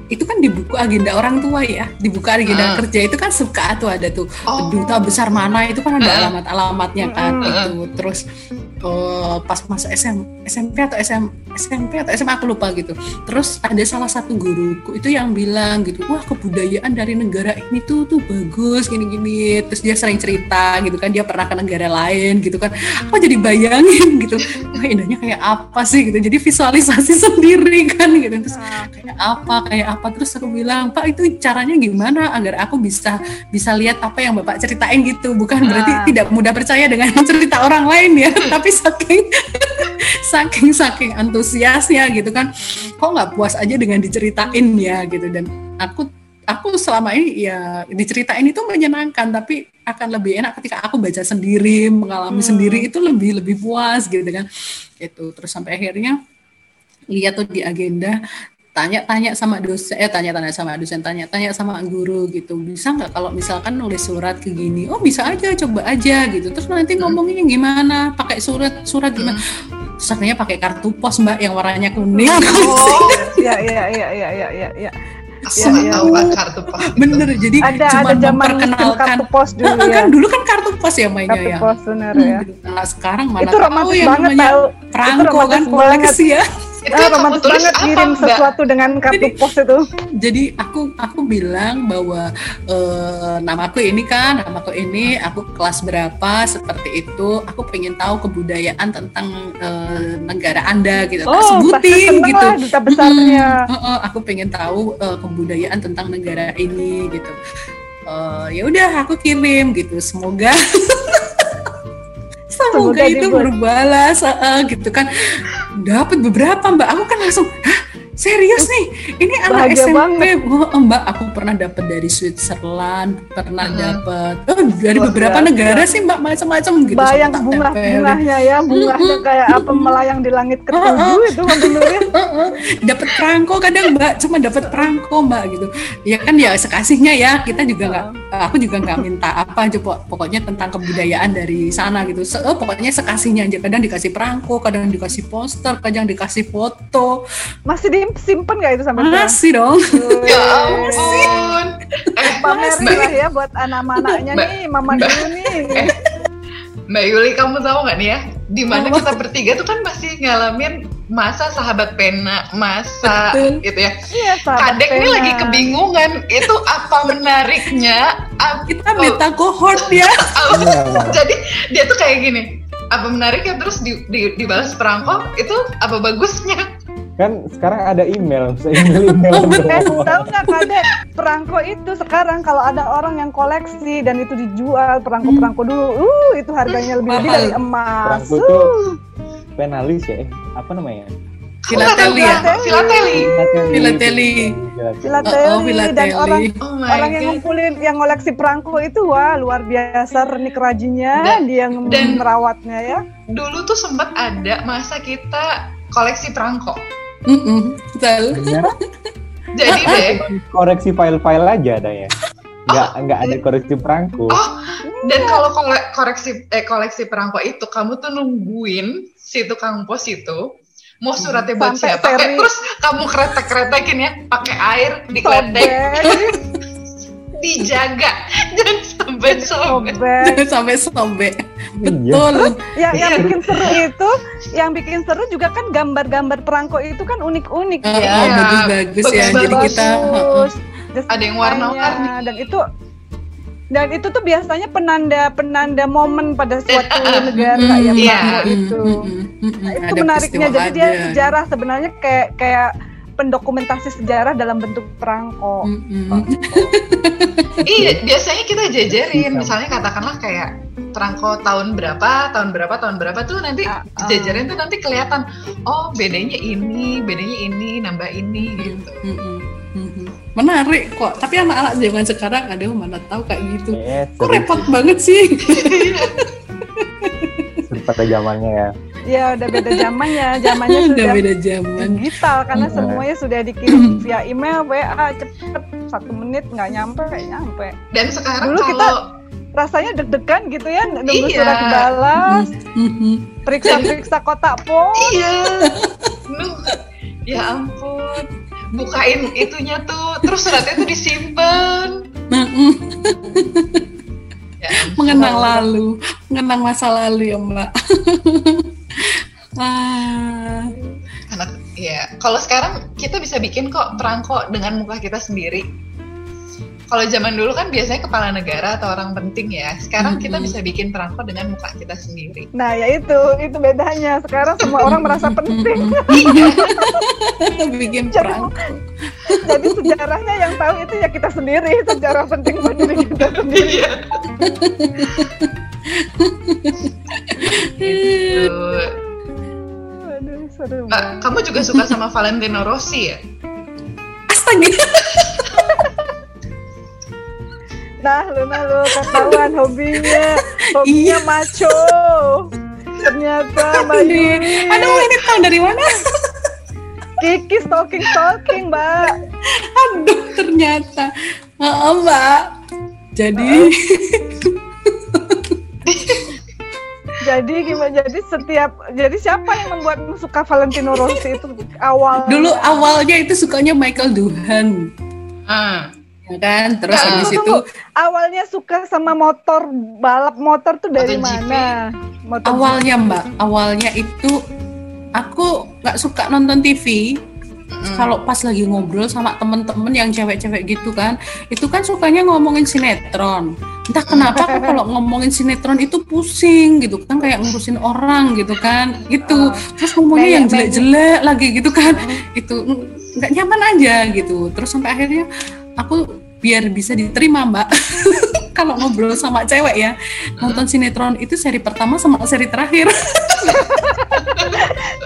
[SPEAKER 4] itu kan di buku agenda orang tua ya. Di buku agenda
[SPEAKER 2] Hmm.
[SPEAKER 4] kerja. Itu kan suka tuh ada tuh.
[SPEAKER 2] Oh.
[SPEAKER 4] duta besar mana? Itu kan ada
[SPEAKER 2] Hmm.
[SPEAKER 4] alamat-alamatnya kan
[SPEAKER 1] Hmm.
[SPEAKER 4] itu terus eh, pas masa SM, SMP atau SM, SMP atau SMA aku lupa gitu. Terus ada salah satu guruku itu yang bilang gitu wah kebudayaan dari negara ini tuh tuh bagus gini-gini. Terus dia sering cerita gitu kan dia pernah ke negara lain gitu kan. Aku jadi bayangin gitu wah indahnya kayak apa sih? Gitu. Jadi visualisasi sendiri kan gitu. Terus kayak apa kayak apa terus aku bilang pak itu caranya gimana agar aku bisa bisa lihat apa yang bapak ceritain gitu? Bukan berarti
[SPEAKER 1] Ah.
[SPEAKER 4] tidak mudah percaya dengan cerita orang lain ya tapi saking saking saking antusiasnya gitu kan. Kok nggak puas aja dengan diceritain ya? Gitu. Dan aku aku selama ini ya diceritain itu menyenangkan tapi akan lebih enak ketika aku baca sendiri mengalami
[SPEAKER 1] Hmm.
[SPEAKER 4] sendiri itu lebih lebih puas gitu kan. Itu terus sampai akhirnya lihat tuh di agenda tanya-tanya sama dosen eh tanya-tanya sama dosen tanya-tanya sama guru gitu bisa nggak kalau misalkan nulis surat ke gini oh bisa aja coba aja gitu terus nanti
[SPEAKER 2] Hmm.
[SPEAKER 4] ngomongnya gimana pakai surat surat gimana terus akhirnya pakai kartu pos mbak yang warnanya kuning
[SPEAKER 2] Oh,
[SPEAKER 1] Iya, iya, iya, iya, iya, iya, iya.
[SPEAKER 2] aku
[SPEAKER 1] Iya,
[SPEAKER 2] nggak
[SPEAKER 1] iya.
[SPEAKER 2] tahu kan kartu pos. itu.
[SPEAKER 4] bener jadi
[SPEAKER 1] Ada
[SPEAKER 4] cuma
[SPEAKER 1] ada zaman
[SPEAKER 4] memperkenalkan
[SPEAKER 1] kartu pos dulu
[SPEAKER 4] Nah,
[SPEAKER 1] ya.
[SPEAKER 4] kan dulu kan kartu pos ya mainnya
[SPEAKER 1] Kartu
[SPEAKER 4] ya
[SPEAKER 1] pos benar
[SPEAKER 4] Hmm,
[SPEAKER 1] ya.
[SPEAKER 4] gitu. nah sekarang mana
[SPEAKER 1] Itu
[SPEAKER 4] tahu
[SPEAKER 1] romantis
[SPEAKER 4] yang
[SPEAKER 1] banget
[SPEAKER 4] namanya
[SPEAKER 1] tahu.
[SPEAKER 4] perangko kan
[SPEAKER 1] banget.
[SPEAKER 4] koleksi ya
[SPEAKER 2] Itu
[SPEAKER 1] Ah,
[SPEAKER 2] kamu tulis
[SPEAKER 1] banget
[SPEAKER 2] apa
[SPEAKER 1] ngirim
[SPEAKER 2] mbak?
[SPEAKER 1] sesuatu dengan kartu
[SPEAKER 4] Jadi-
[SPEAKER 1] pos itu.
[SPEAKER 4] jadi aku aku bilang bahwa eh, namaku ini kan namaku ini aku kelas berapa seperti itu aku pengen tahu kebudayaan tentang eh, negara anda gitu
[SPEAKER 1] Oh,
[SPEAKER 4] sebutin gitu
[SPEAKER 1] lah duta besarnya.
[SPEAKER 4] Mm, oh, oh, aku pengen tahu eh, kebudayaan tentang negara ini gitu Eh, ya udah aku kirim gitu semoga semoga, itu
[SPEAKER 1] dibuat.
[SPEAKER 4] berbalas eh, gitu kan dapat beberapa mbak. Aku kan langsung Hah, serius nih? Ini anak
[SPEAKER 1] Bahagia
[SPEAKER 4] SMP
[SPEAKER 1] banget.
[SPEAKER 4] Oh, mbak aku pernah dapat dari Switzerland pernah
[SPEAKER 2] Mhm.
[SPEAKER 4] dapat oh, dari
[SPEAKER 1] Luar
[SPEAKER 4] beberapa
[SPEAKER 1] biasa.
[SPEAKER 4] negara sih mbak macam-macam gitu.
[SPEAKER 1] Bayang
[SPEAKER 4] sampai tak
[SPEAKER 1] bunga
[SPEAKER 4] tempelin.
[SPEAKER 1] bunganya ya, bunganya kayak apa melayang di langit ketujuh itu kan benernya.
[SPEAKER 4] dapat perangko kadang mbak. Cuma dapat perangko mbak gitu. Ya kan ya sekasihnya ya. Kita juga nggak aku juga nggak minta apa aja pok- pokoknya tentang kebudayaan dari sana gitu. Se- pokoknya sekasihnya aja. Kadang dikasih perangko kadang dikasih poster kadang dikasih foto.
[SPEAKER 1] Masih disimpan nggak itu sampai sekarang?
[SPEAKER 4] masih dong
[SPEAKER 2] Ya ampun. Eh,
[SPEAKER 1] Pamerin
[SPEAKER 2] Mbak,
[SPEAKER 1] lah ya buat anak-anaknya nih, mama dulu nih.
[SPEAKER 2] Eh, Mbak Yuli, kamu tahu nggak nih ya? Di mana kita bertiga tuh kan masih ngalamin masa sahabat pena, masa
[SPEAKER 4] Betul.
[SPEAKER 2] gitu ya.
[SPEAKER 1] Iya,
[SPEAKER 2] Kadek ini lagi kebingungan. Itu apa menariknya? Apa-
[SPEAKER 4] kita beta cohort ya
[SPEAKER 2] apa-
[SPEAKER 3] Iya, Mbak.
[SPEAKER 2] Jadi dia tuh kayak gini. Apa menariknya terus di, di, dibalas perangko itu apa bagusnya?
[SPEAKER 3] Kan sekarang ada email bisa email email
[SPEAKER 4] Oh.
[SPEAKER 1] Eh, tahu nggak kadek perangko itu sekarang kalau ada orang yang koleksi dan itu dijual perangko-perangko dulu, uh itu harganya lebih lebih dari emas.
[SPEAKER 3] Perangko
[SPEAKER 1] Uh.
[SPEAKER 3] penalis ya eh, apa namanya
[SPEAKER 4] Filateli ya?
[SPEAKER 2] Filateli.
[SPEAKER 4] Filateli.
[SPEAKER 1] Filateli
[SPEAKER 4] Oh, oh,
[SPEAKER 1] dan orang
[SPEAKER 2] Oh
[SPEAKER 1] orang yang ngumpulin yang ngoleksi perangko itu wah luar biasa renik rajinnya
[SPEAKER 2] Dan-
[SPEAKER 1] dia
[SPEAKER 2] dan-
[SPEAKER 1] merawatnya ya.
[SPEAKER 2] Dulu tuh sempat ada masa kita koleksi perangko.
[SPEAKER 4] Betul.
[SPEAKER 2] Jadi deh,
[SPEAKER 3] koreksi file-file aja ada ya. Nggak nggak ada koreksi perangko
[SPEAKER 2] Oh, dan kalau kole- koreksi eh koleksi perangko itu kamu tuh nungguin si tukang pos itu mau suratnya buat siapa? Terus kamu kretek-kretekin ya pakai air dikletek dijaga jangan sampai sobek.
[SPEAKER 4] Jangan sampai sobek.
[SPEAKER 3] Iya.
[SPEAKER 4] Betul.
[SPEAKER 1] yang yang bikin seru itu yang bikin seru juga kan gambar-gambar perangko itu kan unik-unik
[SPEAKER 4] Oh,
[SPEAKER 1] ya.
[SPEAKER 4] bagus-bagus ya.
[SPEAKER 2] bagus
[SPEAKER 4] Jadi kita
[SPEAKER 1] Bagus.
[SPEAKER 2] Ada yang warna-warni.
[SPEAKER 1] dan itu dan itu tuh biasanya penanda penanda momen pada suatu negara ya
[SPEAKER 2] Iya.
[SPEAKER 1] perangko itu
[SPEAKER 4] Mm, mm, mm, mm.
[SPEAKER 1] Nah, itu
[SPEAKER 4] Ada
[SPEAKER 1] menariknya jadi dia
[SPEAKER 4] ada.
[SPEAKER 1] sejarah sebenarnya kayak kayak pendokumentasi sejarah dalam bentuk perangko
[SPEAKER 4] Mm, mm.
[SPEAKER 2] iya biasanya kita jajarin
[SPEAKER 3] Iya.
[SPEAKER 2] misalnya katakanlah kayak perangko tahun berapa tahun berapa tahun berapa tuh nanti
[SPEAKER 1] Ah, ah.
[SPEAKER 2] jajarin tuh nanti kelihatan oh bedanya ini bedanya ini nambah ini gitu
[SPEAKER 4] Mm, mm, mm, mm. Menarik kok. Tapi anak-anak zaman sekarang ada yang mana tahu kayak gitu.
[SPEAKER 3] Eh,
[SPEAKER 4] Kok
[SPEAKER 3] seru
[SPEAKER 4] repot banget sih.
[SPEAKER 3] pada zamannya ya
[SPEAKER 1] ya udah beda zamannya zamannya
[SPEAKER 4] Udah
[SPEAKER 1] sudah
[SPEAKER 4] beda zaman.
[SPEAKER 1] digital karena
[SPEAKER 3] Iya.
[SPEAKER 1] semuanya sudah dikirim via email WA cepet satu menit nggak nyampe nyampe
[SPEAKER 2] dan sekarang
[SPEAKER 1] Dulu kita-
[SPEAKER 2] kalau
[SPEAKER 1] rasanya deg-degan gitu ya nunggu
[SPEAKER 2] Iya.
[SPEAKER 1] surat balas periksa-periksa kotak pos
[SPEAKER 2] Iya. Nuh, ya ampun. Bukain itunya tuh, terus suratnya tuh disimpan.
[SPEAKER 4] Nah, mm.
[SPEAKER 2] Ya
[SPEAKER 4] mengenang lalu, mengenang masa lalu ya Mbak. Ah,
[SPEAKER 2] Anak, ya. Kalau sekarang kita bisa bikin kok perangko dengan muka kita sendiri. Kalau zaman dulu kan biasanya kepala negara atau orang penting ya. Sekarang kita
[SPEAKER 4] Mm-mm.
[SPEAKER 2] bisa bikin perangko dengan muka kita sendiri.
[SPEAKER 1] nah ya itu itu bedanya sekarang semua orang merasa penting
[SPEAKER 4] bikin
[SPEAKER 1] Jadi-
[SPEAKER 4] perang.
[SPEAKER 1] jadi sejarahnya yang tahu itu ya kita sendiri sejarah penting buat diri kita sendiri
[SPEAKER 2] Iya. Gitu.
[SPEAKER 1] Aduh, banget.
[SPEAKER 2] kamu juga suka sama Valentino Rossi ya?
[SPEAKER 4] Astaga.
[SPEAKER 1] Nah, lu nah lu ketahuan hobinya, hobinya
[SPEAKER 4] Iya.
[SPEAKER 1] maco. Ternyata Mbak Yuri,
[SPEAKER 4] Aduh, ini tahu dari mana?
[SPEAKER 1] Kiki stalking stalking, Mbak.
[SPEAKER 4] Aduh, ternyata. Maaf, Mbak. Jadi,
[SPEAKER 1] Jadi gimana? Jadi setiap jadi siapa yang membuatmu suka Valentino Rossi itu awal?
[SPEAKER 4] dulu awalnya itu sukanya Michael Duhan.
[SPEAKER 2] Ah,
[SPEAKER 4] Ya kan? Terus
[SPEAKER 2] Ah.
[SPEAKER 4] habis
[SPEAKER 1] Tunggu,
[SPEAKER 4] itu
[SPEAKER 1] awalnya suka sama motor balap motor tuh dari
[SPEAKER 2] MotoGP.
[SPEAKER 1] mana? Motor
[SPEAKER 4] awalnya Mbak, awalnya itu aku nggak suka nonton TV.
[SPEAKER 2] Mm.
[SPEAKER 4] Kalau pas lagi ngobrol sama temen-temen yang cewek-cewek gitu kan, itu kan sukanya ngomongin sinetron. Entah kenapa aku kalau ngomongin sinetron itu pusing gitu kan, kayak ngurusin orang gitu kan, gitu. Terus ngomongnya yang jelek-jelek lagi gitu kan, itu mm, nggak nyaman aja gitu. Terus sampai akhirnya aku biar bisa diterima mbak, kalau ngobrol sama cewek ya, nonton sinetron itu seri pertama sama seri terakhir.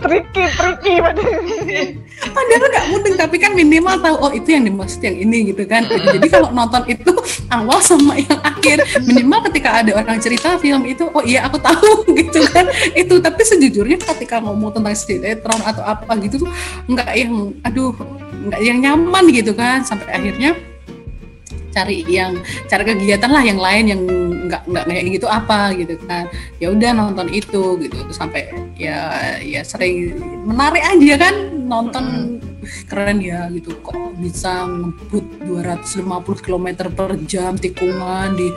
[SPEAKER 1] tricky tricky padahal.
[SPEAKER 4] nggak mudeng? Tapi kan minimal tahu oh itu yang dimaksud yang ini gitu kan. Jadi kalau nonton itu awal sama yang akhir minimal ketika ada orang cerita film itu oh iya aku tahu gitu kan. Itu tapi sejujurnya ketika ngomong tentang sinetron atau apa gitu tuh nggak yang aduh nggak yang nyaman gitu kan. Sampai akhirnya cari yang cari kegiatan lah yang lain yang nggak nggak kayak gitu apa gitu kan. Ya udah nonton itu gitu. Sampai ya ya sering menarik aja kan nonton. Keren ya gitu. Kok bisa ngebut 250 km per jam tikungan di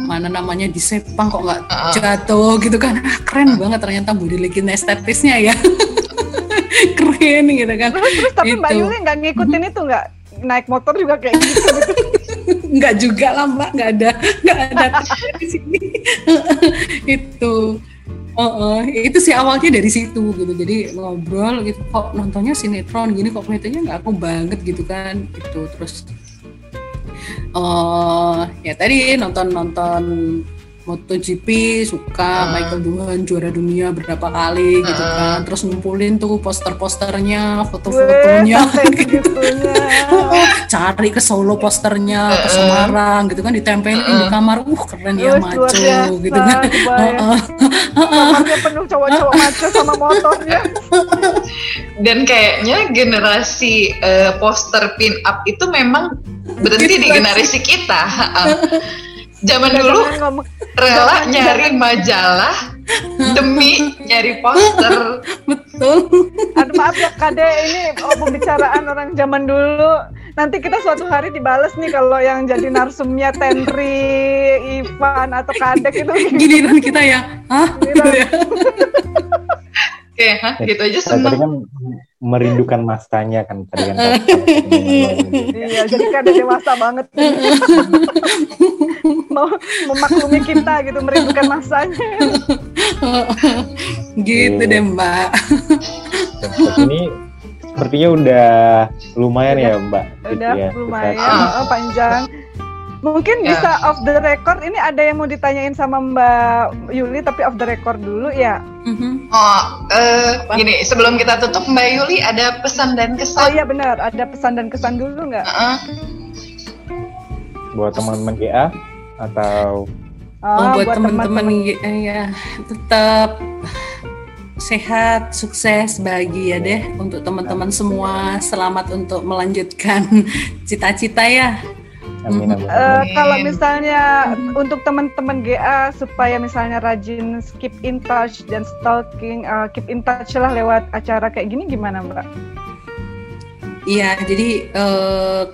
[SPEAKER 4] mana namanya di Sepang kok nggak
[SPEAKER 2] Ah.
[SPEAKER 4] jatuh gitu kan. Ah, keren banget ternyata body estetisnya ya. Keren gitu kan.
[SPEAKER 1] Terus terus tapi Mbak
[SPEAKER 4] Itu.
[SPEAKER 1] Yuli nggak ngikutin itu nggak? Naik motor juga kayak gitu.
[SPEAKER 4] nggak juga lah mbak. Nggak ada nggak ada di sini. Itu. Oh, oh, itu sih awalnya dari situ gitu. Jadi ngobrol gitu kok nontonnya sinetron gini kok kelihatannya nggak aku banget gitu kan gitu. Terus oh ya tadi nonton nonton MotoGP suka
[SPEAKER 2] Hmm.
[SPEAKER 4] Michael Duhan juara dunia berapa kali gitu
[SPEAKER 2] Hmm.
[SPEAKER 4] kan terus ngumpulin tuh poster-posternya foto-fotonya
[SPEAKER 1] segitunya.
[SPEAKER 4] cari ke Solo posternya ke
[SPEAKER 2] Heeh.
[SPEAKER 4] Semarang gitu kan ditempelin di
[SPEAKER 2] Heeh.
[SPEAKER 4] kamar uh keren ya maco gitu kan
[SPEAKER 1] kebayang.
[SPEAKER 4] Heeh.
[SPEAKER 1] Kamarnya penuh cowok-cowok maco sama motornya.
[SPEAKER 2] Dan kayaknya generasi eh, poster pin up itu memang berhenti di generasi kita. Zaman dulu rela nyari majalah demi nyari poster.
[SPEAKER 4] betul
[SPEAKER 1] Aduh maaf ya Kade ini oh, pembicaraan orang zaman dulu. Nanti kita suatu hari dibales nih kalau yang jadi narsumnya Tenri, Ivan atau Kadek itu.
[SPEAKER 4] giliran kita ya hah gitu ya
[SPEAKER 2] Oke, hah, gitu aja
[SPEAKER 3] tadi
[SPEAKER 2] seneng.
[SPEAKER 3] kan merindukan masanya kan tadi kan.
[SPEAKER 1] Iya, jadi Kade dewasa banget. Mau memaklumi kita gitu, merindukan masanya.
[SPEAKER 4] gitu deh mbak
[SPEAKER 3] Dan ini sepertinya udah lumayan ya Mbak.
[SPEAKER 1] Udah
[SPEAKER 3] Gitu ya,
[SPEAKER 1] lumayan, oh, panjang. Mungkin
[SPEAKER 2] Ya.
[SPEAKER 1] bisa off the record. Ini ada yang mau ditanyain sama Mbak Yuli, tapi off the record dulu ya.
[SPEAKER 4] Mhm.
[SPEAKER 2] Oh, eh, gini, sebelum kita tutup Mbak Yuli ada pesan dan
[SPEAKER 1] Oh
[SPEAKER 2] kesan.
[SPEAKER 1] iya benar, ada pesan dan kesan dulu nggak?
[SPEAKER 2] Heeh.
[SPEAKER 3] buat teman-teman GA atau
[SPEAKER 4] Oh,
[SPEAKER 1] Ah,
[SPEAKER 4] buat teman-teman eh, ya tetap sehat, sukses, bahagia deh untuk teman-teman semua. Selamat untuk melanjutkan cita-cita ya.
[SPEAKER 3] Amin amin.
[SPEAKER 1] Eh,
[SPEAKER 2] Amin.
[SPEAKER 1] kalau misalnya untuk teman-teman GA supaya misalnya rajin keep in touch dan stalking, eh, keep in touch lah lewat acara kayak gini gimana Mbak?
[SPEAKER 4] Iya, jadi eh,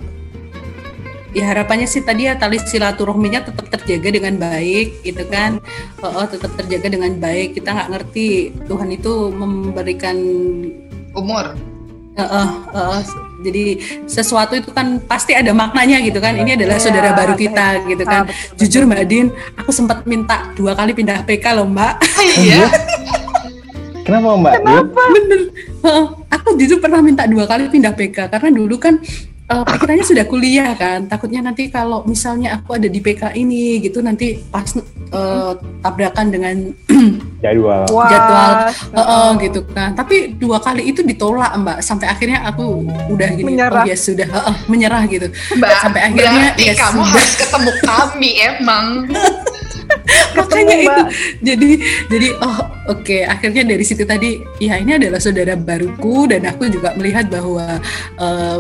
[SPEAKER 4] ya harapannya sih tadi ya tali silaturahminya tetap terjaga dengan baik, gitu kan? Oh, oh, tetap terjaga dengan baik. Kita nggak ngerti Tuhan itu memberikan
[SPEAKER 2] Umur.
[SPEAKER 4] eh, eh, eh, jadi sesuatu itu kan pasti ada maknanya gitu kan. Ini adalah
[SPEAKER 1] Iya,
[SPEAKER 4] saudara baru kita gitu
[SPEAKER 1] Ah,
[SPEAKER 4] kan.
[SPEAKER 1] betul,
[SPEAKER 4] Jujur Mbak Din, aku sempat minta dua kali pindah PK loh Mbak.
[SPEAKER 2] Iya.
[SPEAKER 3] Kenapa Mbak? Yul?
[SPEAKER 4] Bener. Heeh, aku jujur pernah minta dua kali pindah PK karena dulu kan eh, pikirannya sudah kuliah kan. Takutnya nanti kalau misalnya aku ada di PK ini gitu nanti pas eh, tabrakan dengan
[SPEAKER 3] Jadwal.
[SPEAKER 4] Jadwal Heeh, gitu kan. Tapi dua kali itu ditolak Mbak. Sampai akhirnya aku udah gini.
[SPEAKER 1] Menyerah.
[SPEAKER 4] Oh ya sudah, heeh, menyerah gitu.
[SPEAKER 2] Mbak,
[SPEAKER 4] Sampai akhirnya, ya
[SPEAKER 2] kamu
[SPEAKER 4] sudah.
[SPEAKER 2] harus ketemu kami emang.
[SPEAKER 4] Makanya
[SPEAKER 1] Mbak.
[SPEAKER 4] itu. Jadi jadi oh oke akhirnya dari situ tadi ya ini adalah saudara baruku dan aku juga melihat bahwa eh,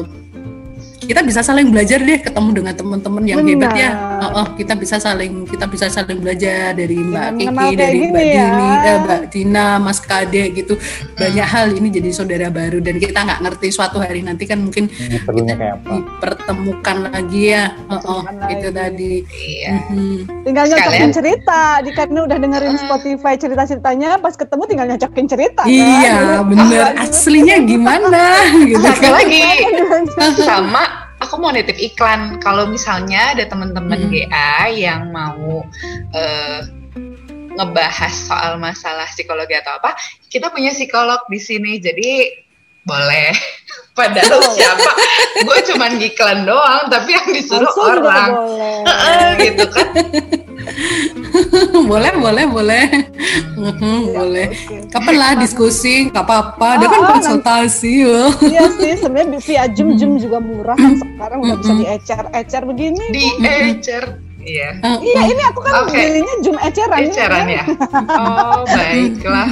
[SPEAKER 4] kita bisa saling belajar deh ketemu dengan teman-teman yang hebat ya.
[SPEAKER 1] Benar.
[SPEAKER 4] Oh, oh, kita bisa saling kita bisa saling belajar dari Mbak
[SPEAKER 1] Dengan
[SPEAKER 4] Kiki, dari Mbak
[SPEAKER 1] ya.
[SPEAKER 4] Dini, eh, Mbak Dina, Mas Kade gitu. Banyak hal ini jadi saudara baru dan kita nggak ngerti suatu hari nanti kan mungkin
[SPEAKER 3] Ini Serunya kayak apa?
[SPEAKER 4] dipertemukan lagi ya. Oh, oh,
[SPEAKER 1] Dipertemukan
[SPEAKER 4] itu
[SPEAKER 1] lagi.
[SPEAKER 4] tadi.
[SPEAKER 2] Iya.
[SPEAKER 4] Mhm.
[SPEAKER 1] Tinggal nyocokin cerita. Di karena udah dengerin
[SPEAKER 2] Ah.
[SPEAKER 1] Spotify cerita-ceritanya, pas ketemu tinggal nyocokin cerita. kan?
[SPEAKER 4] Iya, bener.
[SPEAKER 1] Ah,
[SPEAKER 4] Aslinya gimana? Gitu
[SPEAKER 2] Satu
[SPEAKER 4] kan.
[SPEAKER 2] lagi sama aku mau nitip iklan kalau misalnya ada teman-teman
[SPEAKER 4] Hmm.
[SPEAKER 2] GA yang mau eh, ngebahas soal masalah psikologi atau apa, kita punya psikolog di sini, jadi boleh. Padahal siapa? Gue cuman iklan doang, tapi yang disuruh
[SPEAKER 1] Langsung
[SPEAKER 2] orang.
[SPEAKER 1] boleh.
[SPEAKER 2] Gitu kan?
[SPEAKER 4] boleh, boleh, boleh. Mhm,
[SPEAKER 1] Ya,
[SPEAKER 4] boleh. Kapan lah diskusi, nggak apa-apa. Dia
[SPEAKER 1] Oh,
[SPEAKER 4] kan
[SPEAKER 1] oh,
[SPEAKER 4] konsultasi. loh.
[SPEAKER 1] Iya sih, sebenarnya via Zoom Zoom juga murah kan sekarang udah bisa diecer-ecer begini.
[SPEAKER 2] Di ecer. Iya.
[SPEAKER 4] Eh,
[SPEAKER 1] Iya, ini aku kan
[SPEAKER 2] Oke.
[SPEAKER 1] belinya Zoom eceran.
[SPEAKER 2] Eceran ya. Oh, baiklah.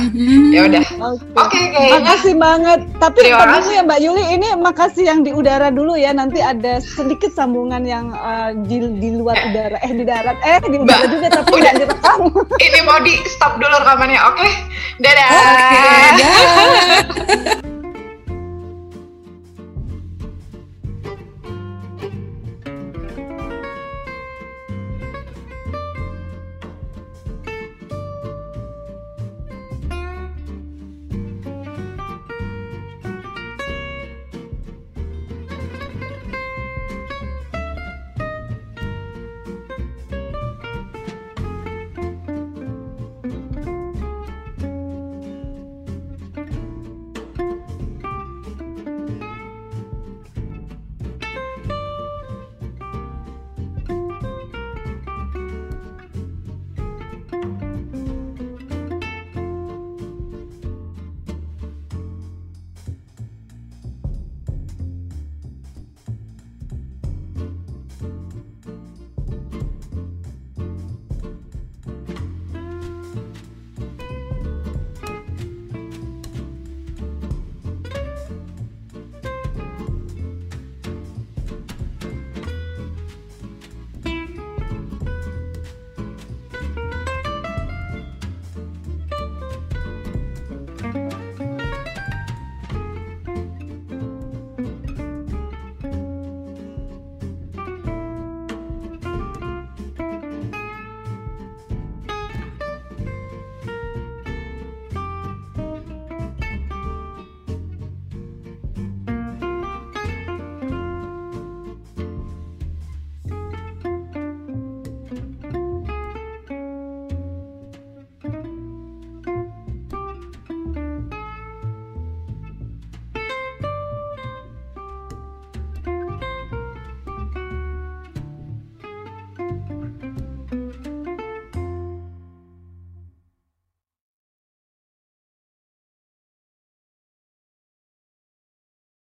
[SPEAKER 2] Ya udah.
[SPEAKER 1] Oke.
[SPEAKER 2] Oke, kayaknya
[SPEAKER 1] Makasih banget. Tapi dulu
[SPEAKER 2] kasih.
[SPEAKER 1] ya Mbak Yuli, ini makasih yang di udara dulu ya. Nanti ada sedikit sambungan yang uh, di, di luar udara, eh di darat, eh di udara
[SPEAKER 2] Mbak,
[SPEAKER 1] juga tapi
[SPEAKER 2] udah.
[SPEAKER 1] direkam.
[SPEAKER 2] ini mau di stop dulu rekamannya, oke? Dadah.
[SPEAKER 4] Oke, dah.